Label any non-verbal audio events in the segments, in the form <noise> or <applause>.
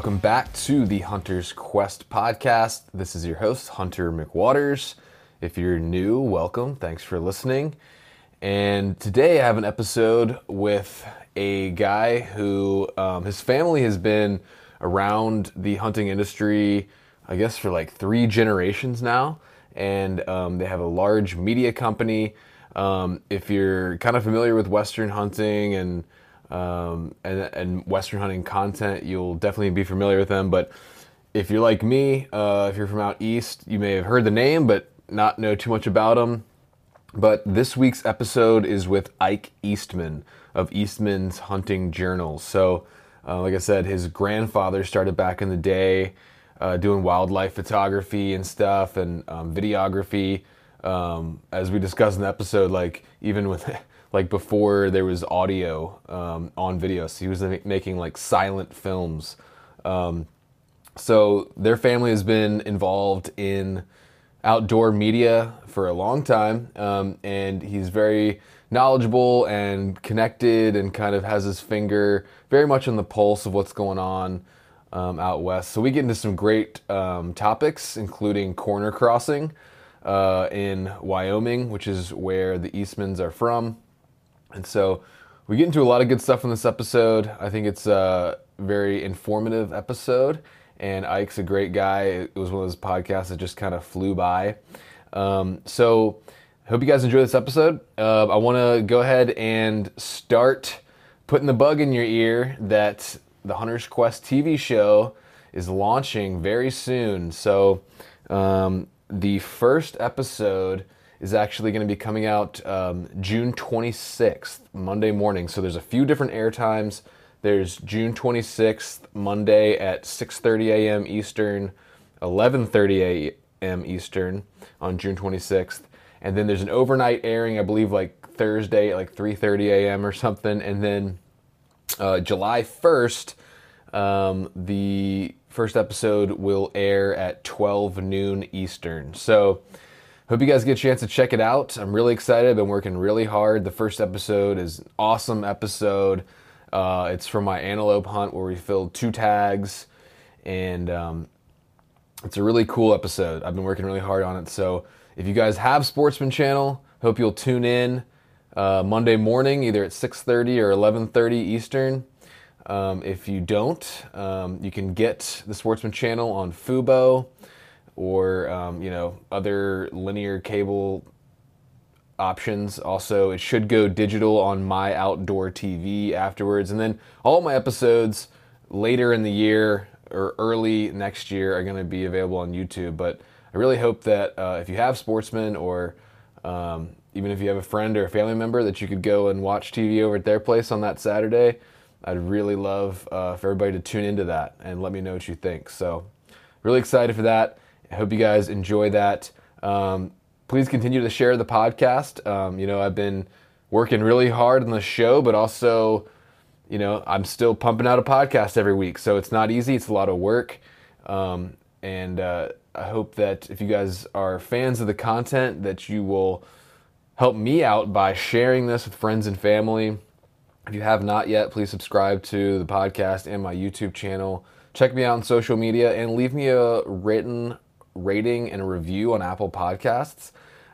Welcome back to the Hunter's Quest podcast. This is your host, Hunter McWaters. If you're new, welcome. Thanks for listening. And today I have an episode with a guy who um, his family has been around the hunting industry, I guess, for like three generations now. And um, they have a large media company. Um, if you're kind of familiar with Western hunting and um, and, and Western hunting content, you'll definitely be familiar with them. But if you're like me, uh, if you're from out east, you may have heard the name, but not know too much about them. But this week's episode is with Ike Eastman of Eastman's Hunting Journals. So, uh, like I said, his grandfather started back in the day uh, doing wildlife photography and stuff and um, videography. Um, as we discussed in the episode, like even with <laughs> like before there was audio um, on video. So he was making like silent films. Um, so their family has been involved in outdoor media for a long time, um, and he's very knowledgeable and connected, and kind of has his finger very much on the pulse of what's going on um, out west. So we get into some great um, topics, including corner crossing. Uh, in Wyoming, which is where the Eastmans are from. And so we get into a lot of good stuff in this episode. I think it's a very informative episode, and Ike's a great guy. It was one of those podcasts that just kind of flew by. Um, so hope you guys enjoy this episode. Uh, I want to go ahead and start putting the bug in your ear that the Hunter's Quest TV show is launching very soon. So um, the first episode is actually going to be coming out um, June 26th, Monday morning. So there's a few different air times. There's June 26th, Monday at 6:30 a.m. Eastern, 11:30 a.m. Eastern on June 26th, and then there's an overnight airing, I believe, like Thursday at like 3:30 a.m. or something, and then uh, July 1st, um, the first episode will air at 12 noon Eastern. So Hope you guys get a chance to check it out. I'm really excited. I've been working really hard. The first episode is an awesome episode. Uh, it's from my antelope hunt where we filled two tags, and um, it's a really cool episode. I've been working really hard on it. So if you guys have Sportsman Channel, hope you'll tune in uh, Monday morning, either at 6:30 or 11:30 Eastern. Um, if you don't, um, you can get the Sportsman Channel on Fubo or um, you know other linear cable options. Also, it should go digital on MyOutdoorTV afterwards, and then all my episodes later in the year or early next year are going to be available on YouTube. But I really hope that uh, if you have Sportsman or um, even if you have a friend or a family member that you could go and watch TV over at their place on that Saturday, I'd really love uh, for everybody to tune into that and let me know what you think. So, really excited for that. I hope you guys enjoy that. Um, please continue to share the podcast. Um, you know, I've been working really hard on the show, but also, you know, I'm still pumping out a podcast every week. So it's not easy, it's a lot of work. Um, and uh, I hope that if you guys are fans of the content, that you will help me out by sharing this with friends and family. If you have not yet, please subscribe to the podcast and my YouTube channel. Check me out on social media and leave me a written rating and a review on Apple Podcasts.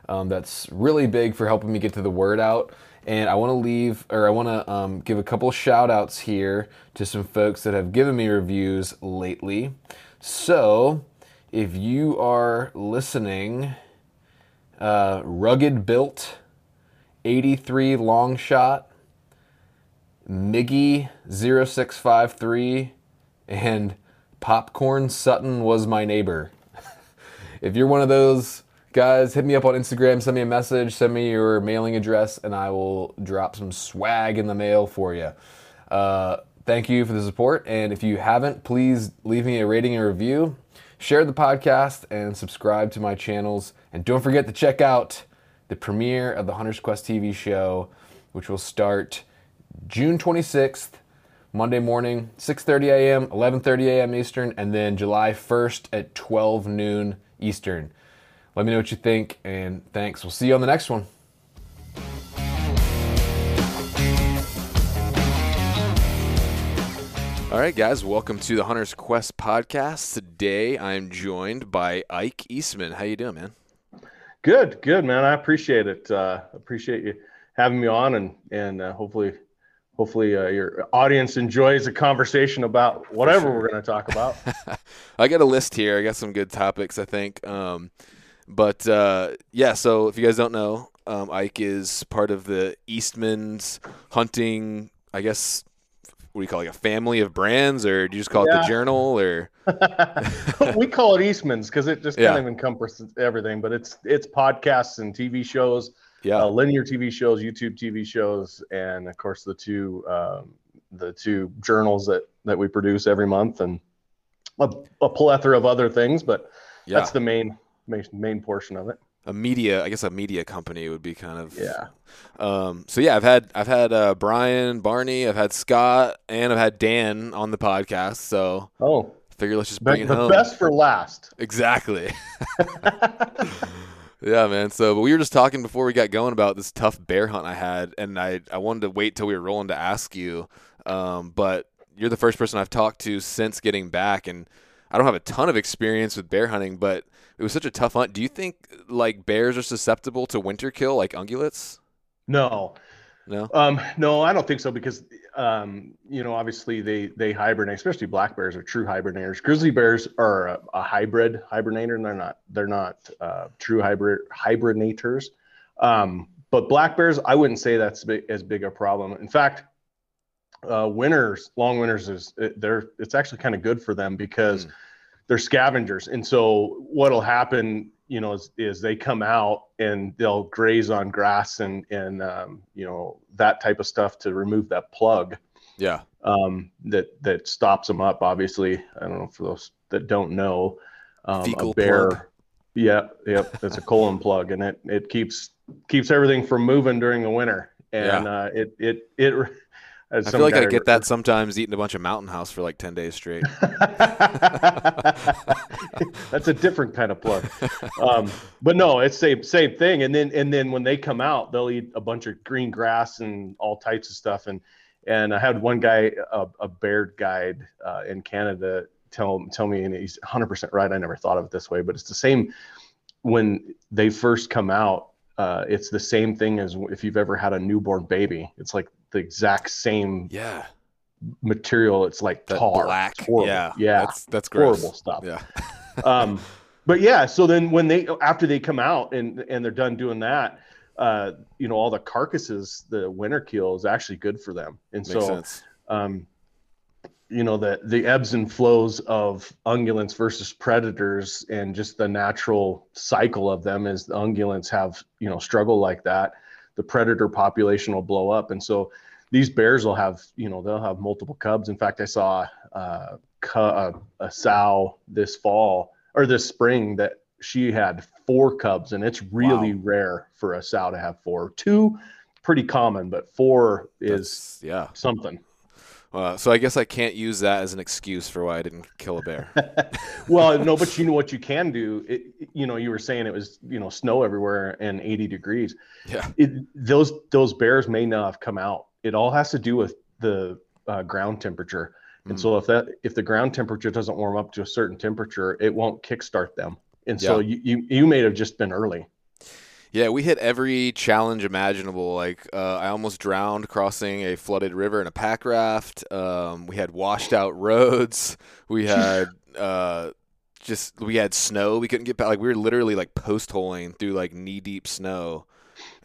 Um, that's really big for helping me get to the word out. And I want to leave, or I want to um, give a couple shout outs here to some folks that have given me reviews lately. So, if you are listening, uh, Rugged Built, 83 Long Shot, Miggy 0653, and Popcorn Sutton was my neighbor if you're one of those guys, hit me up on Instagram, send me a message, send me your mailing address, and I will drop some swag in the mail for you. Uh, thank you for the support. And if you haven't, please leave me a rating and review, share the podcast, and subscribe to my channels. And don't forget to check out the premiere of the Hunter's Quest TV show, which will start June 26th. Monday morning, 6:30 a.m., 11:30 a.m. Eastern, and then July 1st at 12 noon Eastern. Let me know what you think, and thanks. We'll see you on the next one. All All right, guys, welcome to the Hunter's Quest podcast. Today, I'm joined by Ike Eastman. How you doing, man? Good, good, man. I appreciate it. Uh, appreciate you having me on, and and uh, hopefully, hopefully uh, your audience enjoys a conversation about whatever sure. we're going to talk about. <laughs> I got a list here. I got some good topics, I think. Um, but uh, yeah, so if you guys don't know, um, Ike is part of the Eastman's hunting, I guess, what do you call it, like a family of brands, or do you just call yeah. it the Journal, or? <laughs> we call it Eastman's because it just <laughs> kind yeah. of encompasses everything. But it's it's podcasts and TV shows, yeah, uh, linear TV shows, YouTube TV shows, and of course the two um, the two journals that that we produce every month, and a, a plethora of other things. But yeah. that's the main main main portion of it. A media i guess a media company would be kind of yeah. um, so yeah i've had i've had uh, brian barney i've had scott and i've had dan on the podcast so oh. figure let's just bring the, it home. the best for last. Exactly <laughs> <laughs> <laughs> yeah man so but we were just talking before we got going about this tough bear hunt i had and i i wanted to wait till we were rolling to ask you um, but you're the first person i've talked to since getting back and i don't have a ton of experience with bear hunting but it was such a tough hunt. Do you think like bears are susceptible to winter kill like ungulates? No. No. Um, no, I don't think so because um, you know, obviously they they hibernate, especially black bears are true hibernators. Grizzly bears are a, a hybrid hibernator, and they're not they're not uh, true hybrid hibernators. Um, but black bears, I wouldn't say that's big, as big a problem. In fact, uh, winters, long winters is they're it's actually kind of good for them because mm they're scavengers. And so what'll happen, you know, is, is they come out and they'll graze on grass and, and, um, you know, that type of stuff to remove that plug. Yeah. Um, that, that stops them up. Obviously, I don't know for those that don't know, um, a bear. Plug. Yeah. Yep. It's a colon plug and it, it keeps, keeps everything from moving during the winter. And, yeah. uh, it, it, it, I feel like I get that sometimes eating a bunch of Mountain House for like 10 days straight. <laughs> <laughs> That's a different kind of plug. Um, but no, it's same same thing. And then and then when they come out, they'll eat a bunch of green grass and all types of stuff. And and I had one guy, a, a bear guide uh, in Canada, tell tell me, and he's 100% right. I never thought of it this way, but it's the same when they first come out. Uh, it's the same thing as if you've ever had a newborn baby. It's like the exact same yeah material. It's like that tar. Black. Yeah. Yeah. That's, that's gross. horrible stuff. Yeah. <laughs> um, but yeah, so then when they after they come out and and they're done doing that, uh, you know, all the carcasses, the winter kill is actually good for them. And Makes so sense. um you know the the ebbs and flows of ungulates versus predators and just the natural cycle of them is the ungulates have you know struggle like that the predator population will blow up. And so these bears will have, you know, they'll have multiple cubs. In fact, I saw uh, a, a sow this fall or this spring that she had four cubs, and it's really wow. rare for a sow to have four. Two, pretty common, but four is That's, yeah something. Uh, so I guess I can't use that as an excuse for why I didn't kill a bear. <laughs> well, no, but you know what you can do. It, you know, you were saying it was you know snow everywhere and 80 degrees. Yeah. It, those those bears may not have come out. It all has to do with the uh, ground temperature. And mm. so if that if the ground temperature doesn't warm up to a certain temperature, it won't kickstart them. And so yeah. you, you you may have just been early. Yeah, we hit every challenge imaginable. Like uh, I almost drowned crossing a flooded river in a pack raft. Um, we had washed out roads. <laughs> We had uh, just we had snow. We couldn't get back. Like we were literally like post holing through like knee deep snow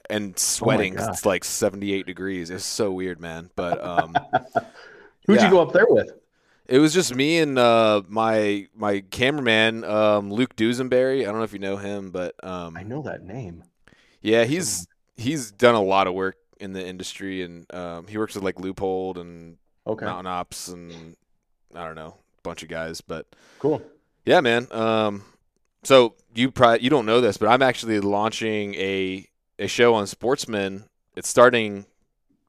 and sweating. Oh it's like seventy eight degrees. It's so weird, man. But um, <laughs> who'd yeah. you go up there with? It was just me and uh, my my cameraman um, Luke Dusenberry. I don't know if you know him, but um, I know that name. Yeah, he's he's done a lot of work in the industry, and um, he works with like Leupold and okay. Mountain Ops, and I don't know, a bunch of guys. But cool. Yeah, man. Um, so you probably you don't know this, but I'm actually launching a a show on Sportsman. It's starting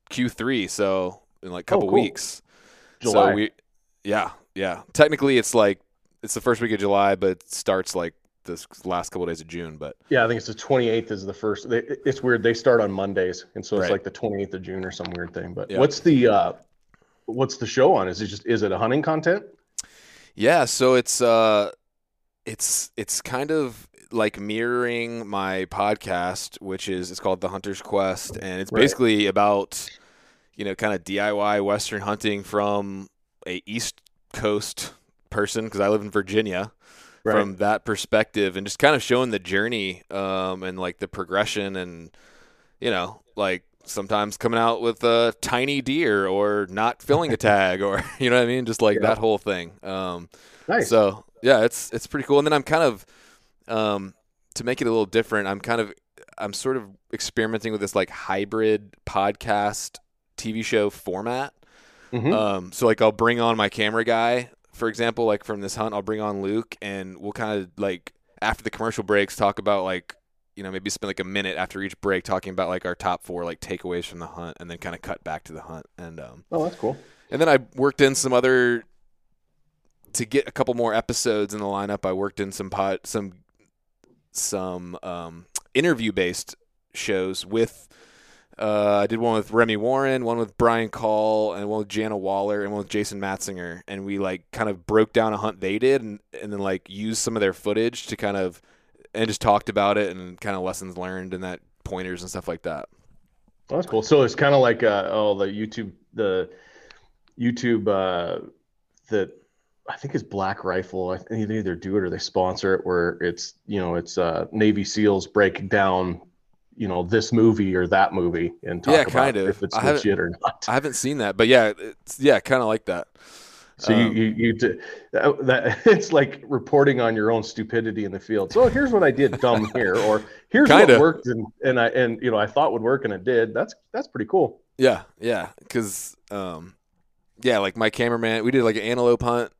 Q3, so in like a couple oh, cool. weeks. July. So we, yeah, yeah. Technically, it's like it's the first week of July, but it starts like this last couple of days of June, but yeah, I think it's the 28th is the first. They, it's weird. They start on Mondays, and so it's right. like the 28th of June or some weird thing. But what's the uh, what's the show on? Is it just is it a hunting content? Yeah, so it's uh it's it's kind of like mirroring my podcast, which is it's called The Hunter's Quest, and it's right. basically about you know kind of DIY Western hunting from a East Coast person because I live in Virginia. Right. From that perspective, and just kind of showing the journey um, and like the progression, and you know, like sometimes coming out with a tiny deer or not filling a tag, or <laughs> you know what I mean, just like yeah. that whole thing. Um, nice. So yeah, it's it's pretty cool. And then I'm kind of um, to make it a little different. I'm kind of I'm sort of experimenting with this like hybrid podcast TV show format. Mm-hmm. Um, so like I'll bring on my camera guy, for example, like from this hunt, I'll bring on Luke, and we'll kind of like after the commercial breaks talk about like you know maybe spend like a minute after each break talking about like our top four like takeaways from the hunt, and then kind of cut back to the hunt. And um, oh, that's cool. And then I worked in some other to get a couple more episodes in the lineup, I worked in some pot some some um, interview based shows with. Uh, I did one with Remy Warren, one with Brian Call, and one with Jana Waller, and one with Jason Matzinger, and we like kind of broke down a hunt they did, and and then like used some of their footage to kind of and just talked about it and kind of lessons learned and that pointers and stuff like that. Oh, that's cool. So it's kind of like uh, oh the YouTube the YouTube uh, that I think it's Black Rifle. I think they either do it or they sponsor it, where it's you know it's uh, Navy SEALs break down you know this movie or that movie and talk yeah, kind of. if it's I legit or not. I haven't seen that, but yeah, it's yeah, kind of like that. So um, you you, you that, that, <laughs> it's like reporting on your own stupidity in the field. So here's what I did dumb <laughs> here, or here's kinda. what worked and and I and you know I thought would work and it did. That's that's pretty cool. Yeah, yeah, because um, yeah, like my cameraman, we did like an antelope hunt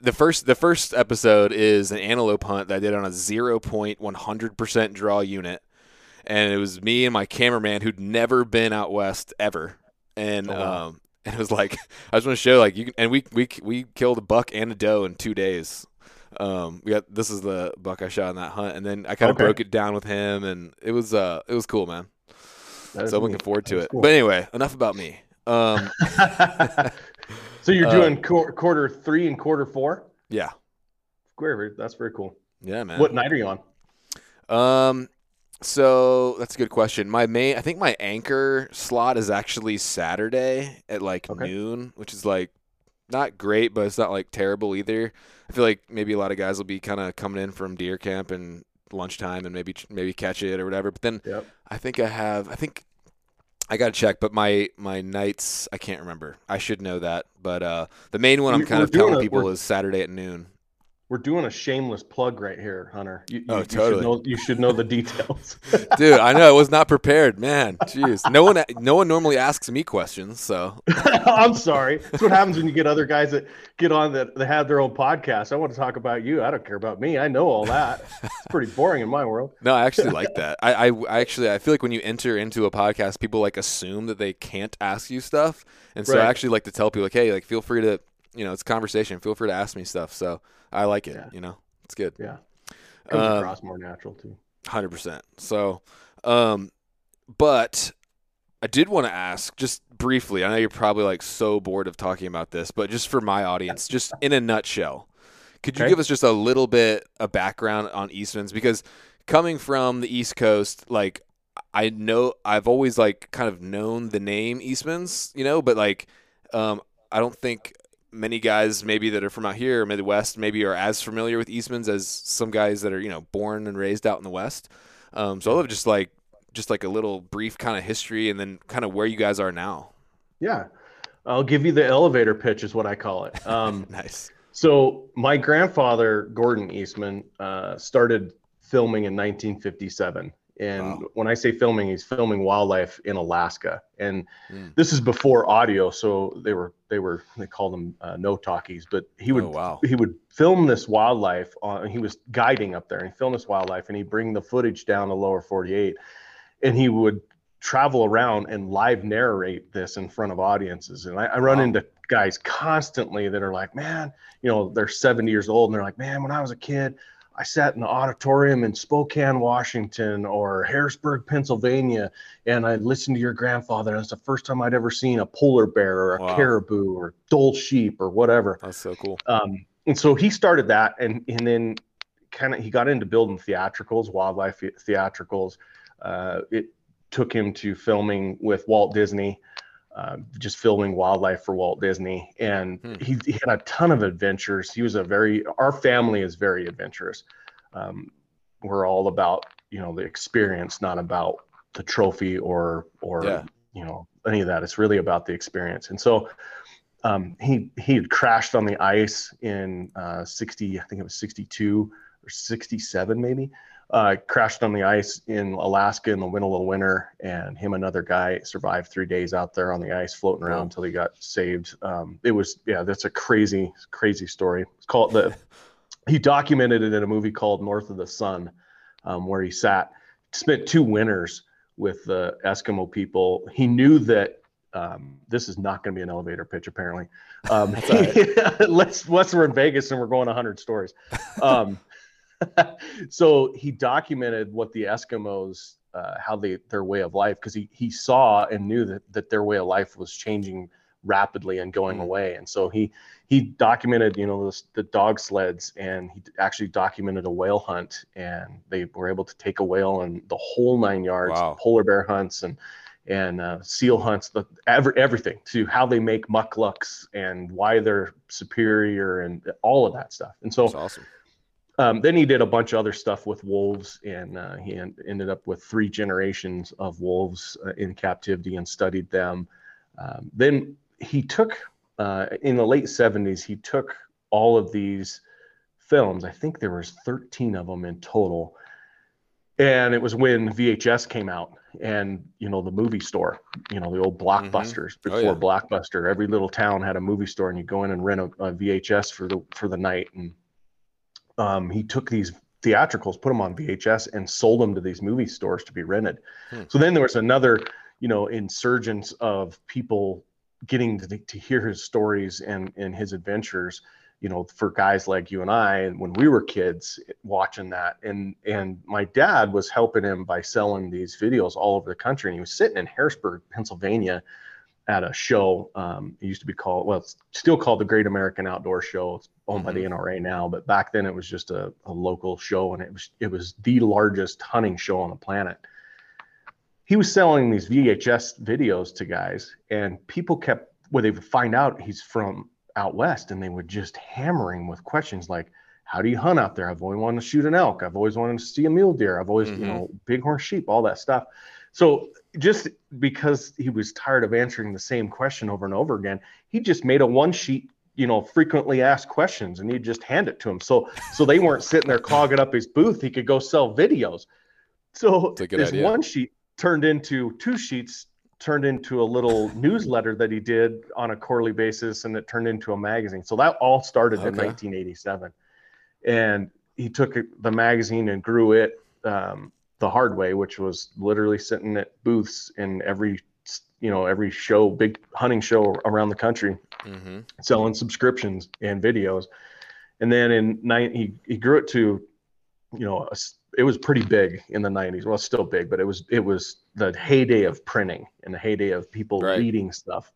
the first the first episode is an antelope hunt that I did on a zero point one hundred percent draw unit, and it was me and my cameraman who'd never been out west ever, and oh, wow. um, <laughs> and it was like I just want to show like you can, and we we we killed a buck and a doe in two days. Um, we got this is the buck I shot in that hunt, and then I kind of okay. broke it down with him, and it was uh it was cool, man. So I'm looking forward to it. Cool. But anyway, enough about me. Um, <laughs> So you're <laughs> uh, doing qu- quarter three and quarter four? Yeah. That's very cool. Yeah, man. What night are you on? Um, so that's a good question. My main, I think my anchor slot is actually Saturday at like okay. noon, which is like not great, but it's not like terrible either. I feel like maybe a lot of guys will be kind of coming in from deer camp and lunchtime and maybe maybe catch it or whatever. But then yep. I think I have I think I got to check, but my my nights I can't remember. I should know that, but uh, the main one I'm kind of telling a, people is Saturday at noon. We're doing a shameless plug right here, Hunter. You, oh, you, totally. You should, know, you should know the <laughs> details, dude. I know I was not prepared, man. Jeez, no one, no one normally asks me questions, so. <laughs> I'm sorry. That's what happens when you get other guys that get on that, that have their own podcast. I want to talk about you. I don't care about me. I know all that. It's pretty boring in my world. No, I actually like <laughs> that. I, I, I actually, I feel like when you enter into a podcast, people like assume that they can't ask you stuff, and so right. I actually like to tell people like, hey, like feel free to you know, it's conversation. Feel free to ask me stuff. So I like it. Yeah. You know, it's good. Yeah, comes um, across more natural too. Hundred percent. So, um, but I did want to ask just briefly. I know you're probably like so bored of talking about this, but just for my audience, just in a nutshell, could you okay. give us just a little bit of background on Eastman's? Because coming from the East Coast, like I know I've always like kind of known the name Eastman's, you know, but like um, I don't think many guys maybe that are from out here or Midwest maybe are as familiar with Eastman's as some guys that are you know born and raised out in the West. Um, so I love just like just like a little brief kind of history and then kind of where you guys are now. Yeah, I'll give you the elevator pitch is what I call it. <laughs> Um, nice. So my grandfather Gordon Eastman uh, started filming in 1957 and wow. when I say filming, he's filming wildlife in Alaska. And mm. this is before audio, so they were they were they called them uh, no talkies. But he would oh, wow. he would film this wildlife. On, he was guiding up there, and he filmed this wildlife, and he'd bring the footage down to lower 48, and he would travel around and live narrate this in front of audiences. And I, I run wow. into guys constantly that are like, man, you know, they're 70 years old, and they're like, man, when I was a kid. I sat in the auditorium in Spokane, Washington, or Harrisburg, Pennsylvania, and I listened to your grandfather. And it's the first time I'd ever seen a polar bear or a wow. caribou or Dall sheep or whatever. That's so cool. Um, and so he started that, and and then kind of he got into building theatricals, wildlife theatricals. Uh, it took him to filming with Walt Disney. Uh, just filming wildlife for Walt Disney, and hmm. he, he, had a ton of adventures. He was a very our family is very adventurous. Um, we're all about you know the experience, not about the trophy or or yeah. you know any of that. It's really about the experience. And so um, he he had crashed on the ice in uh, 60, I think it was 62 or 67 maybe uh, crashed on the ice in Alaska in the Winter winter, and him and another guy survived three days out there on the ice, floating around until he got saved. Um, it was yeah, that's a crazy, crazy story. It's called the. <laughs> he documented it in a movie called North of the Sun, um, where he sat, spent two winters with the Eskimo people. He knew that um, this is not going to be an elevator pitch, apparently. Um, <laughs> right. <laughs> let's, let's, we're in Vegas and we're going 100 stories. Um, <laughs> so he documented what the Eskimos, uh, how they their way of life, because he he saw and knew that that their way of life was changing rapidly and going mm. away. And so he he documented, you know, the, the, dog sleds, and he actually documented a whale hunt, and they were able to take a whale and the whole nine yards, wow. polar bear hunts, and and uh, seal hunts, the every, everything to how they make mukluks and why they're superior and all of that stuff. And so, That's awesome. Um, then he did a bunch of other stuff with wolves, and uh, he ended up with three generations of wolves uh, in captivity and studied them. Um, then he took, uh, in the late 70s, he took all of these films. I think there was 13 of them in total. And it was when VHS came out, and you know the movie store, you know the old mm-hmm. blockbusters mm-hmm. before oh, yeah. Blockbuster. Every little town had a movie store, and you go in and rent a, a VHS for the for the night, and um, he took these theatricals, put them on VHS, and sold them to these movie stores to be rented. Hmm. So then there was another, you know, insurgence of people getting to, to hear his stories and and his adventures. You know, for guys like you and I, when we were kids, watching that, and and my dad was helping him by selling these videos all over the country, and he was sitting in Harrisburg, Pennsylvania, at a show. Um, it used to be called, well, it's still called the Great American Outdoor Show. It's owned mm-hmm. by the mm-hmm. NRA now, but back then it was just a, a, local show, and it was it was the largest hunting show on the planet. He was selling these VHS videos to guys, and people kept well, they would find out he's from out west, and they would just hammer him with questions like, "How do you hunt out there? I've always wanted to shoot an elk. I've always wanted to see a mule deer. I've always, mm-hmm. you know, bighorn sheep, all that stuff." So just because he was tired of answering the same question over and over again, he just made a one sheet, you know, frequently asked questions and he'd just hand it to him. So so they weren't sitting there clogging up his booth. He could go sell videos. So this idea. one sheet turned into two sheets, turned into a little <laughs> newsletter that he did on a quarterly basis, and it turned into a magazine. So that all started okay. in 1987. And he took the magazine and grew it um, the hard way, which was literally sitting at booths in every you know every show, big hunting show around the country, mm-hmm. selling subscriptions and videos. And then in nine, he he grew it to, you know, a, it was pretty big in the 90s. Well, it's still big, but it was it was the heyday of printing and the heyday of people right. reading stuff.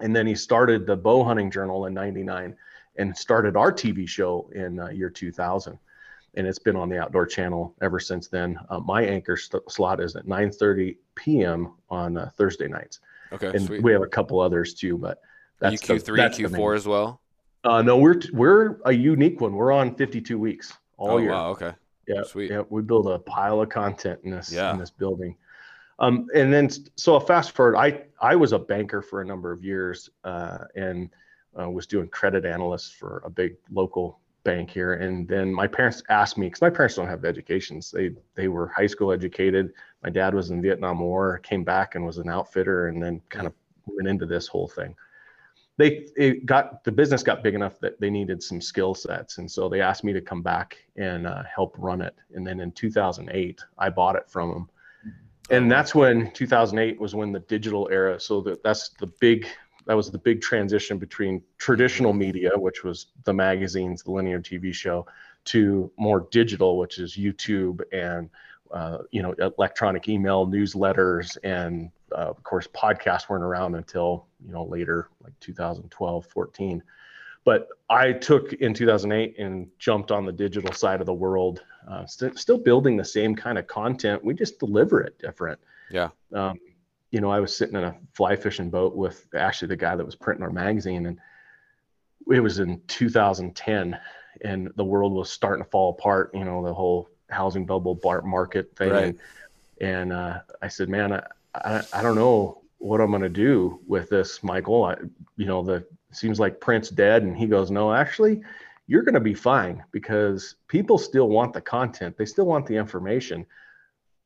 And then he started the bow hunting journal in 99 and started our TV show in uh, year 2000 and it's been on the Outdoor Channel ever since then. Uh, my anchor st- slot is at 9:30 p.m. on uh, Thursday nights. Okay, and sweet. we have a couple others too, but that's Q3, the, Q4 as well. Uh, no, we're we're a unique one. We're on 52 weeks all oh, year. Wow, okay. Yeah, sweet. Yeah, we build a pile of content in this yeah. in this building. Um, and then so fast forward, I I was a banker for a number of years, uh, and uh, was doing credit analyst for a big local bank here. And then my parents asked me, because my parents don't have educations. They they were high school educated. My dad was in Vietnam War, came back and was an outfitter, and then kind of went into this whole thing. They it got the business got big enough that they needed some skill sets, and so they asked me to come back and uh, help run it. And then in 2008, I bought it from them. And that's when 2008 was when the digital era. So that that's the big that was the big transition between traditional media, which was the magazines, the linear TV show, to more digital, which is YouTube and uh, you know electronic email newsletters. And uh, of course podcasts weren't around until you know later like 2012 14 but i took in 2008 and jumped on the digital side of the world uh, st- still building the same kind of content. We just deliver it different. Yeah. Um, you know i was sitting in a fly fishing boat with actually the guy that was printing our magazine and it was in 2010 and the world was starting to fall apart you know the whole housing bubble market thing. Right. and, and uh, i said man I, I, I don't know what i'm going to do with this michael. I, you know the seems like print's dead. And he goes no actually you're going to be fine because people still want the content. They still want the information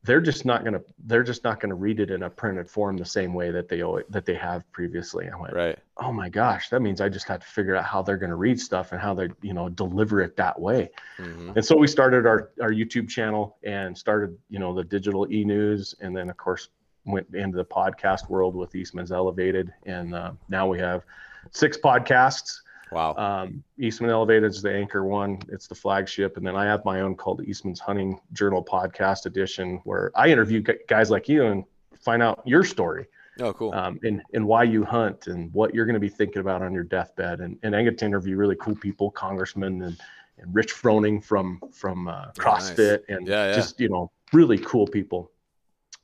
they're just not going to they're just not going to read it in a printed form the same way that they always, that they have previously. I went, right. Oh my gosh, that means I just have to figure out how they're going to read stuff and how they you know deliver it that way. Mm-hmm. And so we started our our YouTube channel and started you know the digital e news and then of course went into the podcast world with Eastman's Elevated and uh, now we have six podcasts Wow. Um, Eastman Elevated is the anchor one. It's the flagship. And then I have my own called Eastman's Hunting Journal Podcast Edition, where I interview guys like you and find out your story. Oh, cool. Um, and, and why you hunt and what you're going to be thinking about on your deathbed. And, and I get to interview really cool people, congressmen and, and Rich Froning from, from uh, CrossFit nice. and yeah, yeah. just, you know, really cool people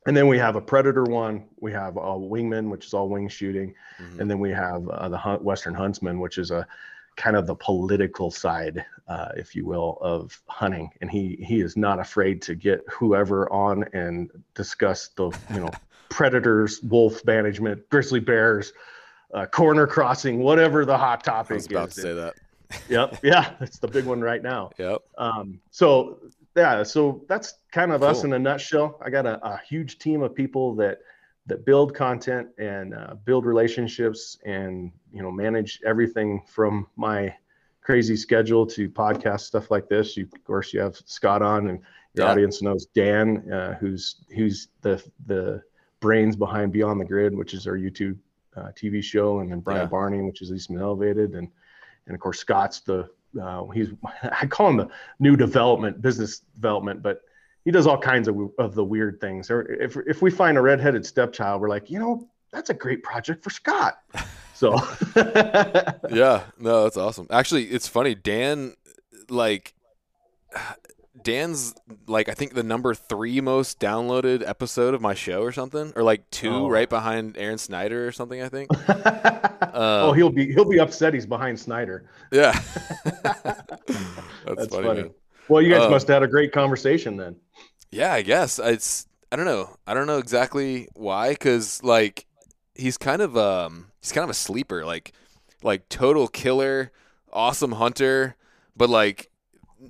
and then we have a predator one. We have a wingman which is all wing shooting. Mm-hmm. and then we have uh, the hunt, western huntsman which is a kind of the political side uh, if you will of hunting. And he he is not afraid to get whoever on and discuss the you know <laughs> predators wolf management grizzly bears uh, corner crossing whatever the hot topic I was about is. to say that. Yep. <laughs> Yeah. It's the big one right now. Yep. Um, so yeah, so that's kind of cool. us in a nutshell. I got a, a, huge team of people that that build content and uh, build relationships and you know manage everything from my crazy schedule to podcast stuff like this. You, of course, you have Scott on, and your yeah. audience knows Dan, uh, who's who's the the brains behind Beyond the Grid, which is our YouTube uh, TV show, and then Brian yeah. Barney, which is Eastman Elevated, and and of course Scott's the uh, he's <laughs> I call him the new development business development, but he does all kinds of, of the weird things. Or if if we find a redheaded stepchild, we're like, you know, that's a great project for Scott. <laughs> So <laughs> yeah, no, that's awesome. Actually, it's funny. Dan, like Dan's like I think the number three most downloaded episode of my show or something, or like two oh. right behind Aaron Snyder or something. I think. Oh, um, he'll be he'll be upset. He's behind Snyder. Yeah, <laughs> that's, that's, funny. funny. Well, you guys um, must have had a great conversation then. Yeah, I guess it's. I don't know. I don't know exactly why, because like he's kind of um he's kind of a sleeper, like like total killer, awesome hunter, but like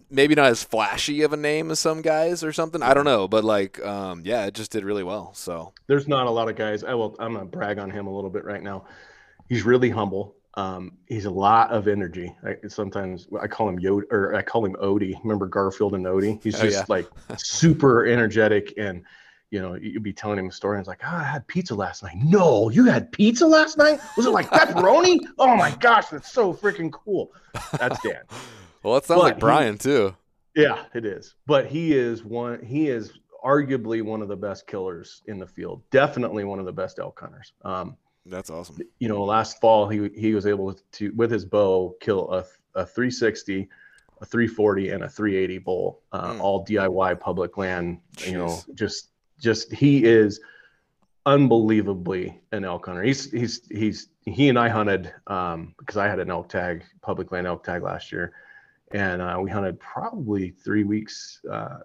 maybe not as flashy of a name as some guys or something. I don't know, but like, um, yeah, it just did really well. So there's not a lot of guys. I will. I'm gonna brag on him a little bit right now. He's really humble. Um, he's a lot of energy. I, sometimes I call him Yoda, or I call him Odie. Remember Garfield and Odie? He's oh, just yeah. like super energetic and. You know, you'd be telling him a story, and it's like, oh, I had pizza last night. No, you had pizza last night? Was it like pepperoni? <laughs> oh my gosh, that's so freaking cool. That's Dan. <laughs> Well, that sounds but like Brian he, too. Yeah, it is. But he is one. He is arguably one of the best killers in the field. Definitely one of the best elk hunters. Um, That's awesome. You know, last fall he he was able to with his bow kill a a 360, a 340, and a 380 bull, uh, mm. all DIY public land. Jeez. You know, just just he is unbelievably an elk hunter. He's he's he's he and I hunted um, because I had an elk tag, public land elk tag last year and uh, we hunted probably three weeks, uh,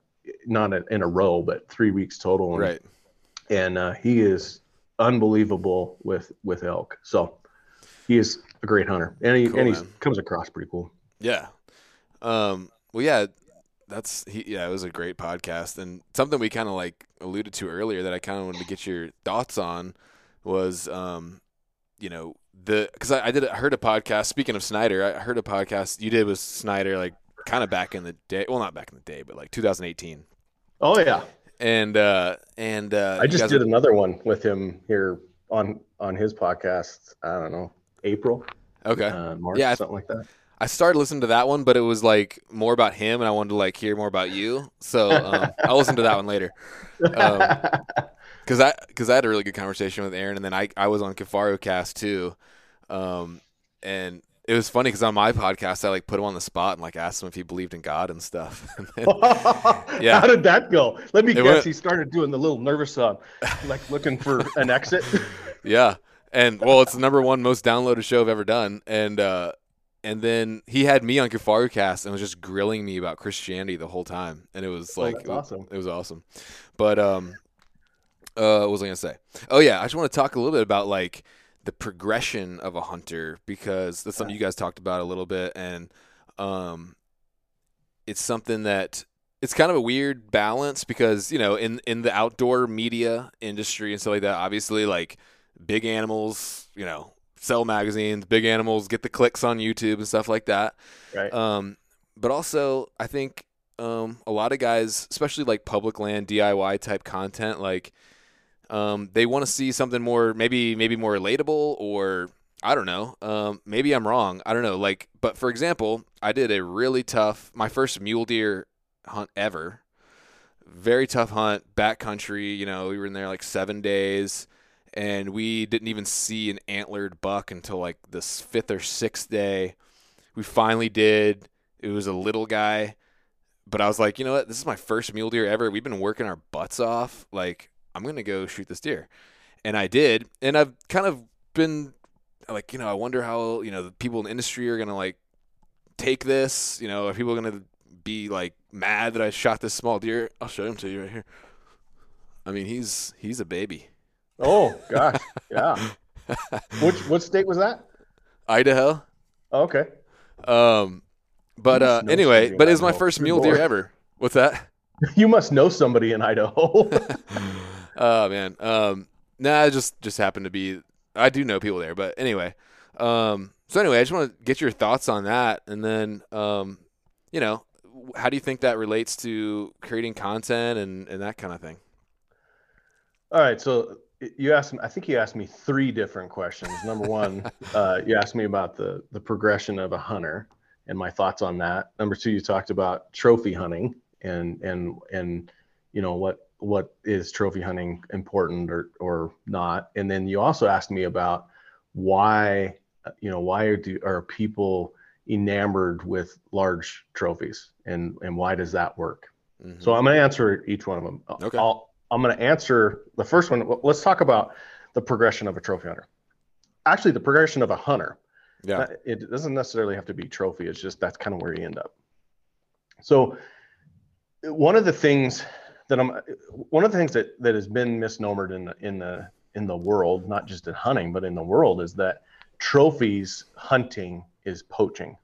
not in a row, but three weeks total. And, right. And uh, he is unbelievable with with elk. So he is a great hunter, and he cool, and he comes across pretty cool. Yeah. Um. Well, yeah. That's he. Yeah, it was a great podcast, and something we kind of like alluded to earlier that I kind of wanted to get your thoughts on was, um, you know, the because I, I, did I heard a podcast. Speaking of Snyder, I heard a podcast you did with Snyder like kind of back in the day. Well, not back in the day, but like 2018. Oh yeah. And uh and uh I just did another one with him here on on his podcast. I don't know April. Okay. Uh, March, yeah, something like that. I started listening to that one, but it was like more about him, and I wanted to like hear more about you. So um, I'll listen to that one later. Um, <laughs> because I because I had a really good conversation with Aaron, and then I I was on Kifaru Cast too, um, and it was funny because on my podcast I like put him on the spot and like asked him if he believed in God and stuff. <laughs> then, <laughs> yeah, how did that go? Let me it guess. Went, he started doing the little nervous uh, like looking for an exit. <laughs> yeah, and well, it's the number one most downloaded show I've ever done, and uh, and then he had me on Kifaru Cast and was just grilling me about Christianity the whole time, and it was oh, like oh, it, awesome. It was awesome, but um, uh, what was I gonna say? Oh yeah, I just want to talk a little bit about like the progression of a hunter because that's something you guys talked about a little bit, and um, it's something that it's kind of a weird balance because you know in in the outdoor media industry and stuff like that, obviously like big animals, you know, sell magazines, big animals get the clicks on YouTube and stuff like that. Right. Um, but also I think um, a lot of guys, especially like public land DIY type content, like um, they want to see something more, maybe maybe more relatable, or I don't know. Um, maybe I'm wrong. I don't know. Like, but for example, I did a really tough, my first mule deer hunt ever. Very tough hunt, backcountry. You know, we were in there like seven days, and we didn't even see an antlered buck until like this fifth or sixth day. We finally did. It was a little guy, but I was like, you know what? This is my first mule deer ever. We've been working our butts off. Like, I'm going to go shoot this deer. And I did. And I've kind of been like, you know, I wonder how, you know, the people in the industry are going to like take this. You know, are people going to be like mad that I shot this small deer? I'll show him to you right here. I mean, he's he's a baby. Oh gosh, yeah. <laughs> Which what state was that? Idaho. Oh, okay. Um, but uh, anyway, but it's my first mule deer ever. What's that? <laughs> You must know somebody in Idaho. <laughs> oh man. Um, nah, it just just happened to be. I do know people there, but anyway. Um, so anyway, I just want to get your thoughts on that, and then um, you know, how do you think that relates to creating content and and that kind of thing? All right, so you asked me. I think you asked me three different questions. Number one, <laughs> uh, you asked me about the the progression of a hunter and my thoughts on that. Number two, you talked about trophy hunting and and and you know what what is trophy hunting important or or not. And then you also asked me about why you know why do are people enamored with large trophies and and why does that work? Mm-hmm. so i'm going to answer each one of them. Okay. I'll, i'm going to answer the first one. Let's talk about the progression of a trophy hunter. Actually the progression of a hunter. Yeah. It doesn't necessarily have to be trophy. It's just that's kind of where you end up. So one of the things that I'm one of the things that that has been misnomered in the in the in the world, not just in hunting, but in the world, is that trophies hunting is poaching,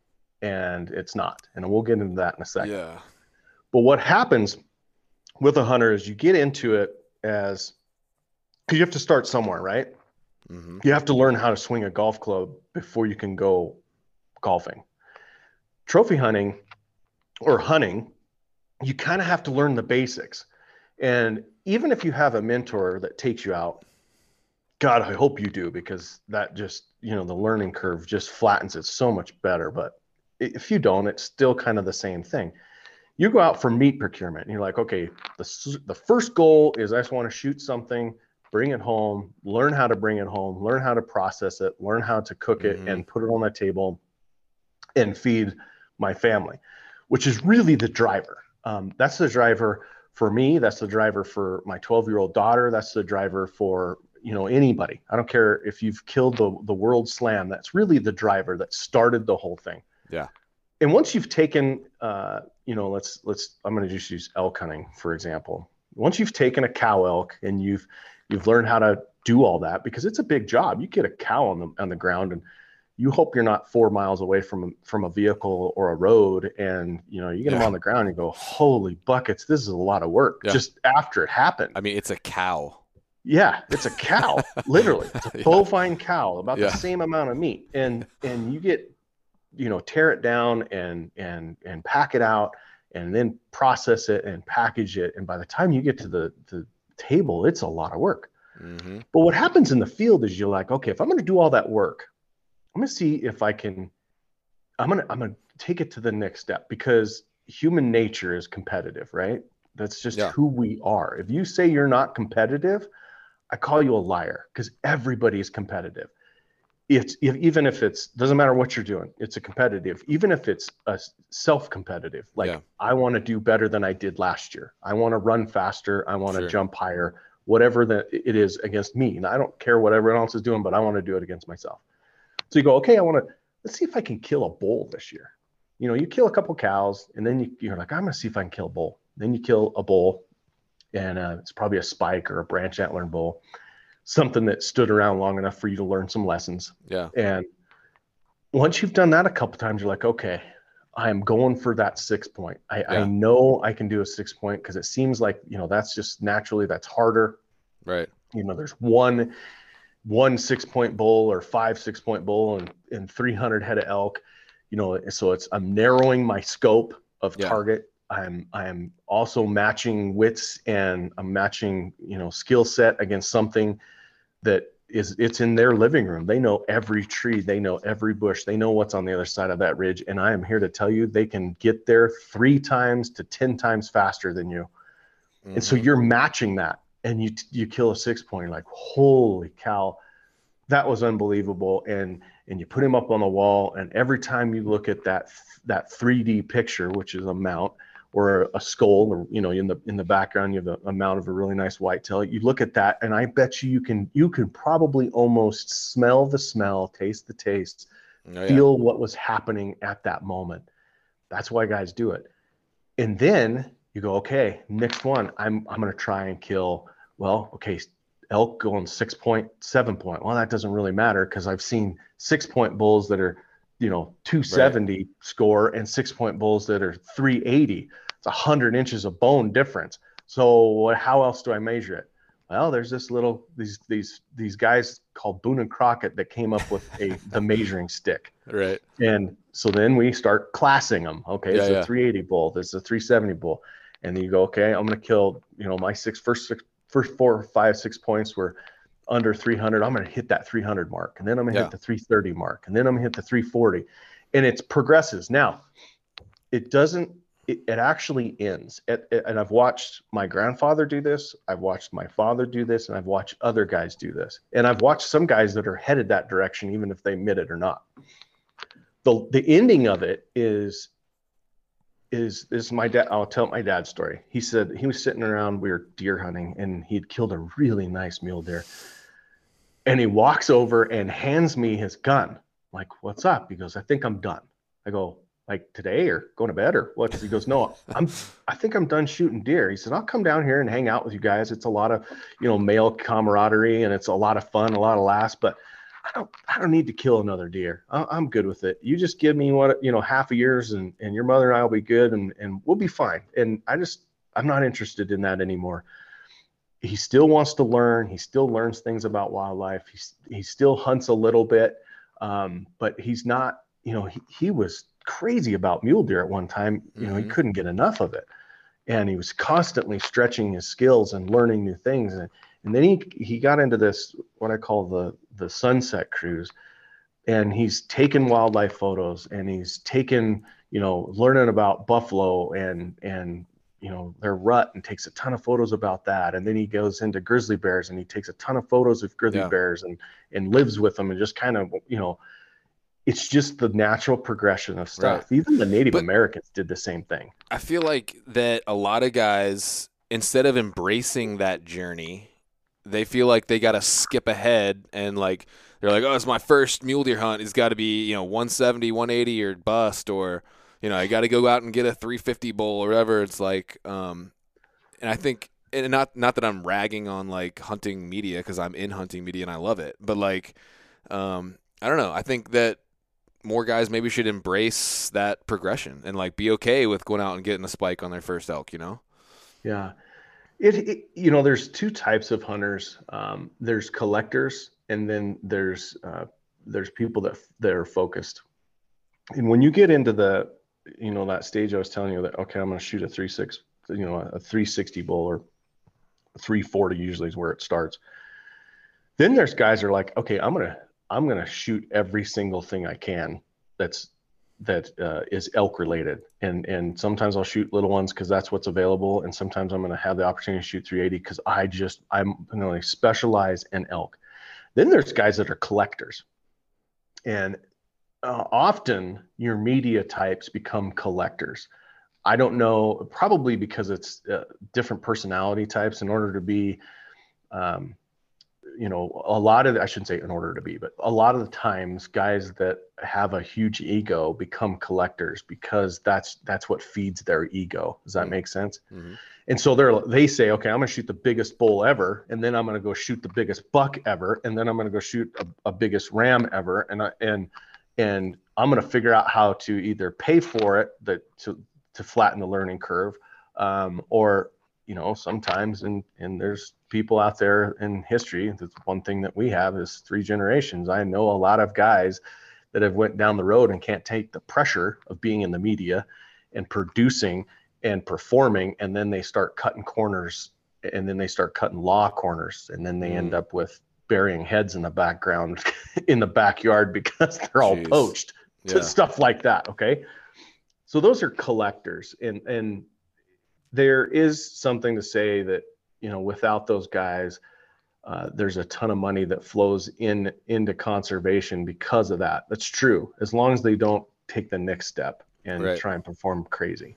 and it's not. And we'll get into that in a second. Yeah. But what happens with a hunter is you get into it as because you have to start somewhere, right? Mm-hmm. You have to learn how to swing a golf club before you can go golfing. Trophy hunting or hunting, you kind of have to learn the basics. And even if you have a mentor that takes you out, God, I hope you do because that just, you know, the learning curve just flattens it so much better. But if you don't, it's still kind of the same thing. You go out for meat procurement and you're like, okay, the, the first goal is I just want to shoot something, bring it home, learn how to bring it home, learn how to process it, learn how to cook it mm-hmm. and put it on the table and feed my family, which is really the driver. Um, that's the driver for me that's the driver for my 12 year old daughter. That's the driver for you know anybody. I don't care if you've killed the, the world slam. That's really the driver that started the whole thing. Yeah. And once you've taken uh, you know let's let's i'm going to just use elk hunting for example. Once you've taken a cow elk and you've you've learned how to do all that because it's a big job. You get a cow on the on the ground and you hope you're not four miles away from from a vehicle or a road and you know you get yeah. them on the ground and go holy buckets this is a lot of work yeah. just after it happened. I mean it's a cow. Yeah it's a cow <laughs> literally. It's a bovine cow about the same amount of meat. And and you get you know tear it down and and and pack it out and then process it and package it. And by the time you get to the the table it's a lot of work. Mm-hmm. but what happens in the field is you're like okay if i'm going to do all that work I'm to see if I can I'm gonna I'm gonna take it to the next step because human nature is competitive, right? That's just yeah. who we are. If you say you're not competitive, I call you a liar because everybody is competitive. It's if, even if it's doesn't matter what you're doing, it's a competitive. Even if it's a self-competitive, like yeah. I want to do better than I did last year. I want to run faster. I want to sure. jump higher. Whatever that it is against me, and I don't care what everyone else is doing, but I want to do it against myself. So you go, okay, I want to let's see if I can kill a bull this year. You know, you kill a couple cows, and then you, you're like, I'm gonna see if I can kill a bull. Then you kill a bull, and uh, it's probably a spike or a branch antler bull, something that stood around long enough for you to learn some lessons. Yeah. And once you've done that a couple times, you're like, okay, I am going for that six point. I, yeah. I know I can do a six point because it seems like you know that's just naturally that's harder. Right. You know, there's one one six point bull or five six point bull and, and 300 head of elk you know so it's i'm narrowing my scope of yeah. target i'm i'm also matching wits and i'm matching you know skill set against something that is it's in their living room they know every tree they know every bush they know what's on the other side of that ridge and i am here to tell you they can get there three times to ten times faster than you mm-hmm. and so mm-hmm. you're matching that and you you kill a six point like holy cow. That was unbelievable. And and you put him up on the wall and every time you look at that that 3d picture which is a mount or a skull or you know in the in the background you have a, a mount of a really nice whitetail you look at that and i bet you you can you can probably almost smell the smell taste the taste oh, yeah. feel what was happening at that moment. That's why guys do it. And then you go okay next one i'm i'm going to try and kill well, okay, elk going six point, seven point. Well, that doesn't really matter because I've seen six point bulls that are, you know, 270 right. score and six point bulls that are 380. It's a hundred inches of bone difference. So how else do I measure it? Well, there's this little these these these guys called Boone and Crockett that came up with a the measuring stick. Right. And so then we start classing them. Okay, yeah, it's yeah. a 380 bull. There's a 370 bull. And then you go, okay, I'm gonna kill, you know, my six first six first four, five, six points were under 300. I'm going to hit that 300 mark, and then I'm going to yeah. hit the 330 mark, and then I'm going to hit the 340, and it progresses. Now, it doesn't. It, it actually ends. And I've watched my grandfather do this. I've watched my father do this, and I've watched other guys do this. And I've watched some guys that are headed that direction, even if they admit it or not. The the ending of it is is is my dad i'll tell my dad's story. He said he was sitting around we were deer hunting and he'd killed a really nice mule deer. And he walks over and hands me his gun. Like what's up? He goes i think i'm done. I go like today or going to bed or what? He goes no i'm i think i'm done shooting deer. He said i'll come down here and hang out with you guys. It's a lot of you know male camaraderie and it's a lot of fun a lot of laughs but I don't I don't need to kill another deer. I'm good with it. You just give me what you know half a years and and your mother and I will be good and and we'll be fine. And I just I'm not interested in that anymore. He still wants to learn. He still learns things about wildlife. He he still hunts a little bit, um, but he's not. You know, he, he was crazy about mule deer at one time. You know, mm-hmm. he couldn't get enough of it, and he was constantly stretching his skills and learning new things. And and then he he got into this what I call the the sunset cruise, and he's taken wildlife photos and he's taken you know learning about buffalo and and you know their rut and takes a ton of photos about that and then he goes into grizzly bears and he takes a ton of photos of grizzly yeah. bears and and lives with them and just kind of you know it's just the natural progression of stuff right. even the native but americans did the same thing i feel like that a lot of guys instead of embracing that journey they feel like they got to skip ahead and like they're like, oh, it's my first mule deer hunt. It's got to be you know 170, 180 or bust, or you know I got to go out and get a 350 bull or whatever. It's like, um, and I think, and not not that I'm ragging on like hunting media because I'm in hunting media and I love it, but like, um, I don't know. I think that more guys maybe should embrace that progression and like be okay with going out and getting a spike on their first elk. You know? Yeah. It, it, you know there's two types of hunters. Um, there's collectors, and then there's uh, there's people that that are focused. And when you get into the you know that stage I was telling you that okay I'm going to shoot a three six you know a 360 bull or 340 usually is where it starts. Then there's guys are like okay I'm gonna I'm gonna shoot every single thing I can that's that uh, is elk related, and and sometimes I'll shoot little ones because that's what's available, and sometimes I'm going to have the opportunity to shoot 380 because I just I'm going to specialize in elk. Then there's guys that are collectors, and uh, often your media types become collectors. I don't know, probably because it's uh, different personality types. In order to be um, you know, a lot of, I shouldn't say in order to be, but a lot of the times guys that have a huge ego become collectors because that's, that's what feeds their ego. Does that mm-hmm. make sense? Mm-hmm. And so they're, they say, okay, I'm going to shoot the biggest bull ever. And then I'm going to go shoot the biggest buck ever. And then I'm going to go shoot a, a biggest ram ever. And, I, and, and I'm going to figure out how to either pay for it that to, to flatten the learning curve um, or you know sometimes and and there's people out there in history that's one thing that we have is three generations i know a lot of guys that have went down the road and can't take the pressure of being in the media and producing and performing and then they start cutting corners and then they start cutting law corners and then they mm. end up with burying heads in the background <laughs> in the backyard because they're all Jeez. poached yeah. stuff like that okay so those are collectors and and there is something to say that you know without those guys uh, there's a ton of money that flows in into conservation because of that. That's true as long as they don't take the next step and right. try and perform crazy.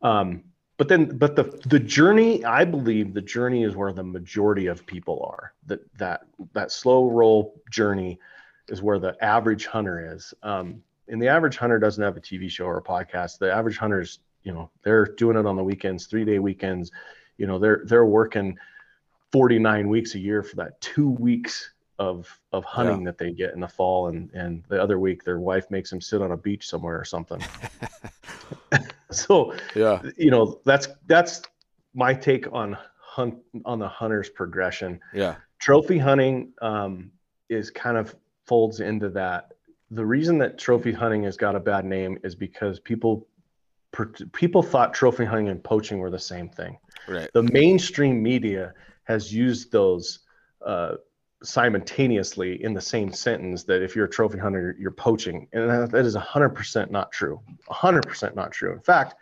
Um, but then but the the journey i believe the journey is where the majority of people are. That that that slow roll journey is where the average hunter is. Um, and the average hunter doesn't have a tv show or a podcast. The average hunter is you know they're doing it on the weekends three day weekends. You know they're they're working 49 weeks a year for that two weeks of of hunting yeah. that they get in the fall and and the other week their wife makes them sit on a beach somewhere or something. <laughs> <laughs> So yeah. you know that's that's my take on hunt on the hunter's progression. Yeah. Trophy hunting um, is kind of folds into that. The reason that trophy hunting has got a bad name is because people people thought trophy hunting and poaching were the same thing. Right. The mainstream media has used those uh, simultaneously in the same sentence that if you're a trophy hunter, you're poaching. And that is 100% not true. 100% not true. In fact,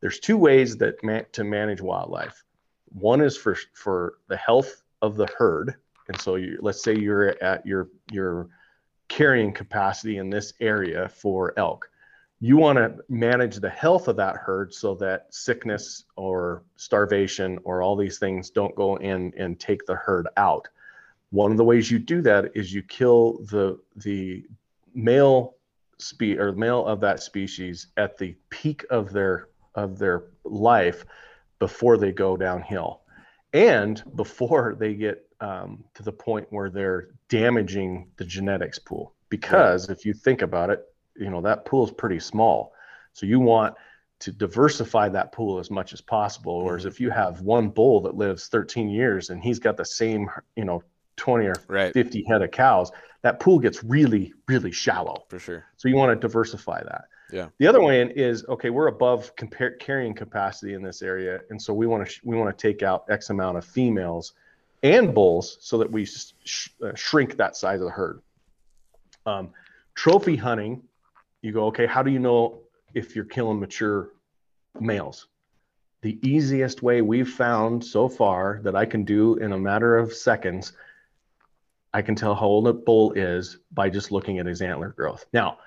there's two ways that man- to manage wildlife. One is for for the health of the herd. And so you, let's say you're at your your carrying capacity in this area for elk you want to manage the health of that herd so that sickness or starvation or all these things don't go in and take the herd out. One of the ways you do that is you kill the the male spe- or male of that species at the peak of their of their life before they go downhill. And before they get um, to the point where they're damaging the genetics pool. Because if you think about it you know that pool is pretty small. So you want to diversify that pool as much as possible. Whereas mm-hmm. if you have one bull that lives 13 years and he's got the same you know 20 or right. 50 head of cows that pool gets really really shallow. For sure. So you want to diversify that. Yeah. The other way is okay we're above compare, carrying capacity in this area. And so we want to sh- we want to take out x amount of females and bulls so that we sh- uh, shrink that size of the herd. Um, trophy hunting you go, okay, how do you know if you're killing mature males? The easiest way we've found so far that I can do in a matter of seconds, I can tell how old a bull is by just looking at his antler growth. Now,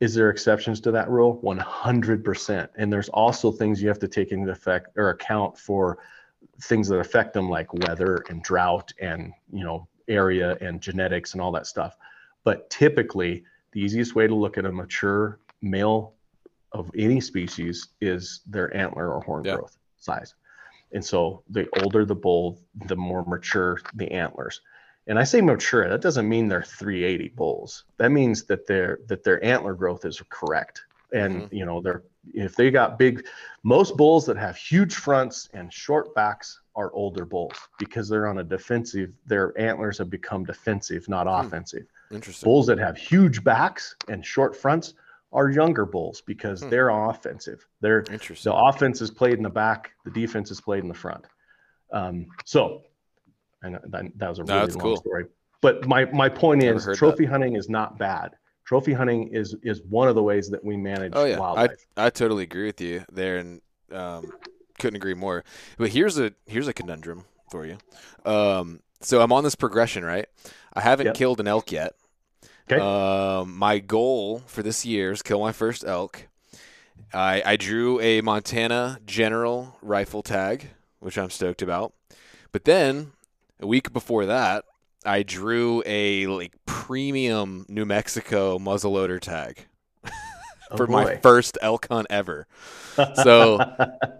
is there exceptions to that rule? 100%. And there's also things you have to take into effect or account for things that affect them like weather and drought and, you know, area and genetics and all that stuff. But typically, the easiest way to look at a mature male of any species is their antler or horn yeah. growth size. And so the older the bull, the more mature the antlers. And I say mature, that doesn't mean they're 380 bulls. That means that their that their antler growth is correct. And mm-hmm. you know, they're if they got big most bulls that have huge fronts and short backs are older bulls because they're on a defensive, their antlers have become defensive, not hmm. offensive. Interesting. Bulls that have huge backs and short fronts are younger bulls because hmm. they're offensive. They're Interesting. the offense is played in the back, the defense is played in the front. Um, so, and that, that was a really long cool. story. But my my point Never is, trophy that. hunting is not bad. Trophy hunting is is one of the ways that we manage oh, yeah. wildlife. I, I totally agree with you there, and um, couldn't agree more. But here's a here's a conundrum for you. Um, so I'm on this progression, right? I haven't yep. killed an elk yet. Okay. Um, my goal for this year is kill my first elk. I, I drew a Montana General rifle tag, which I'm stoked about. But then a week before that, I drew a like premium New Mexico muzzleloader tag <laughs> oh, for my first elk hunt ever. <laughs> So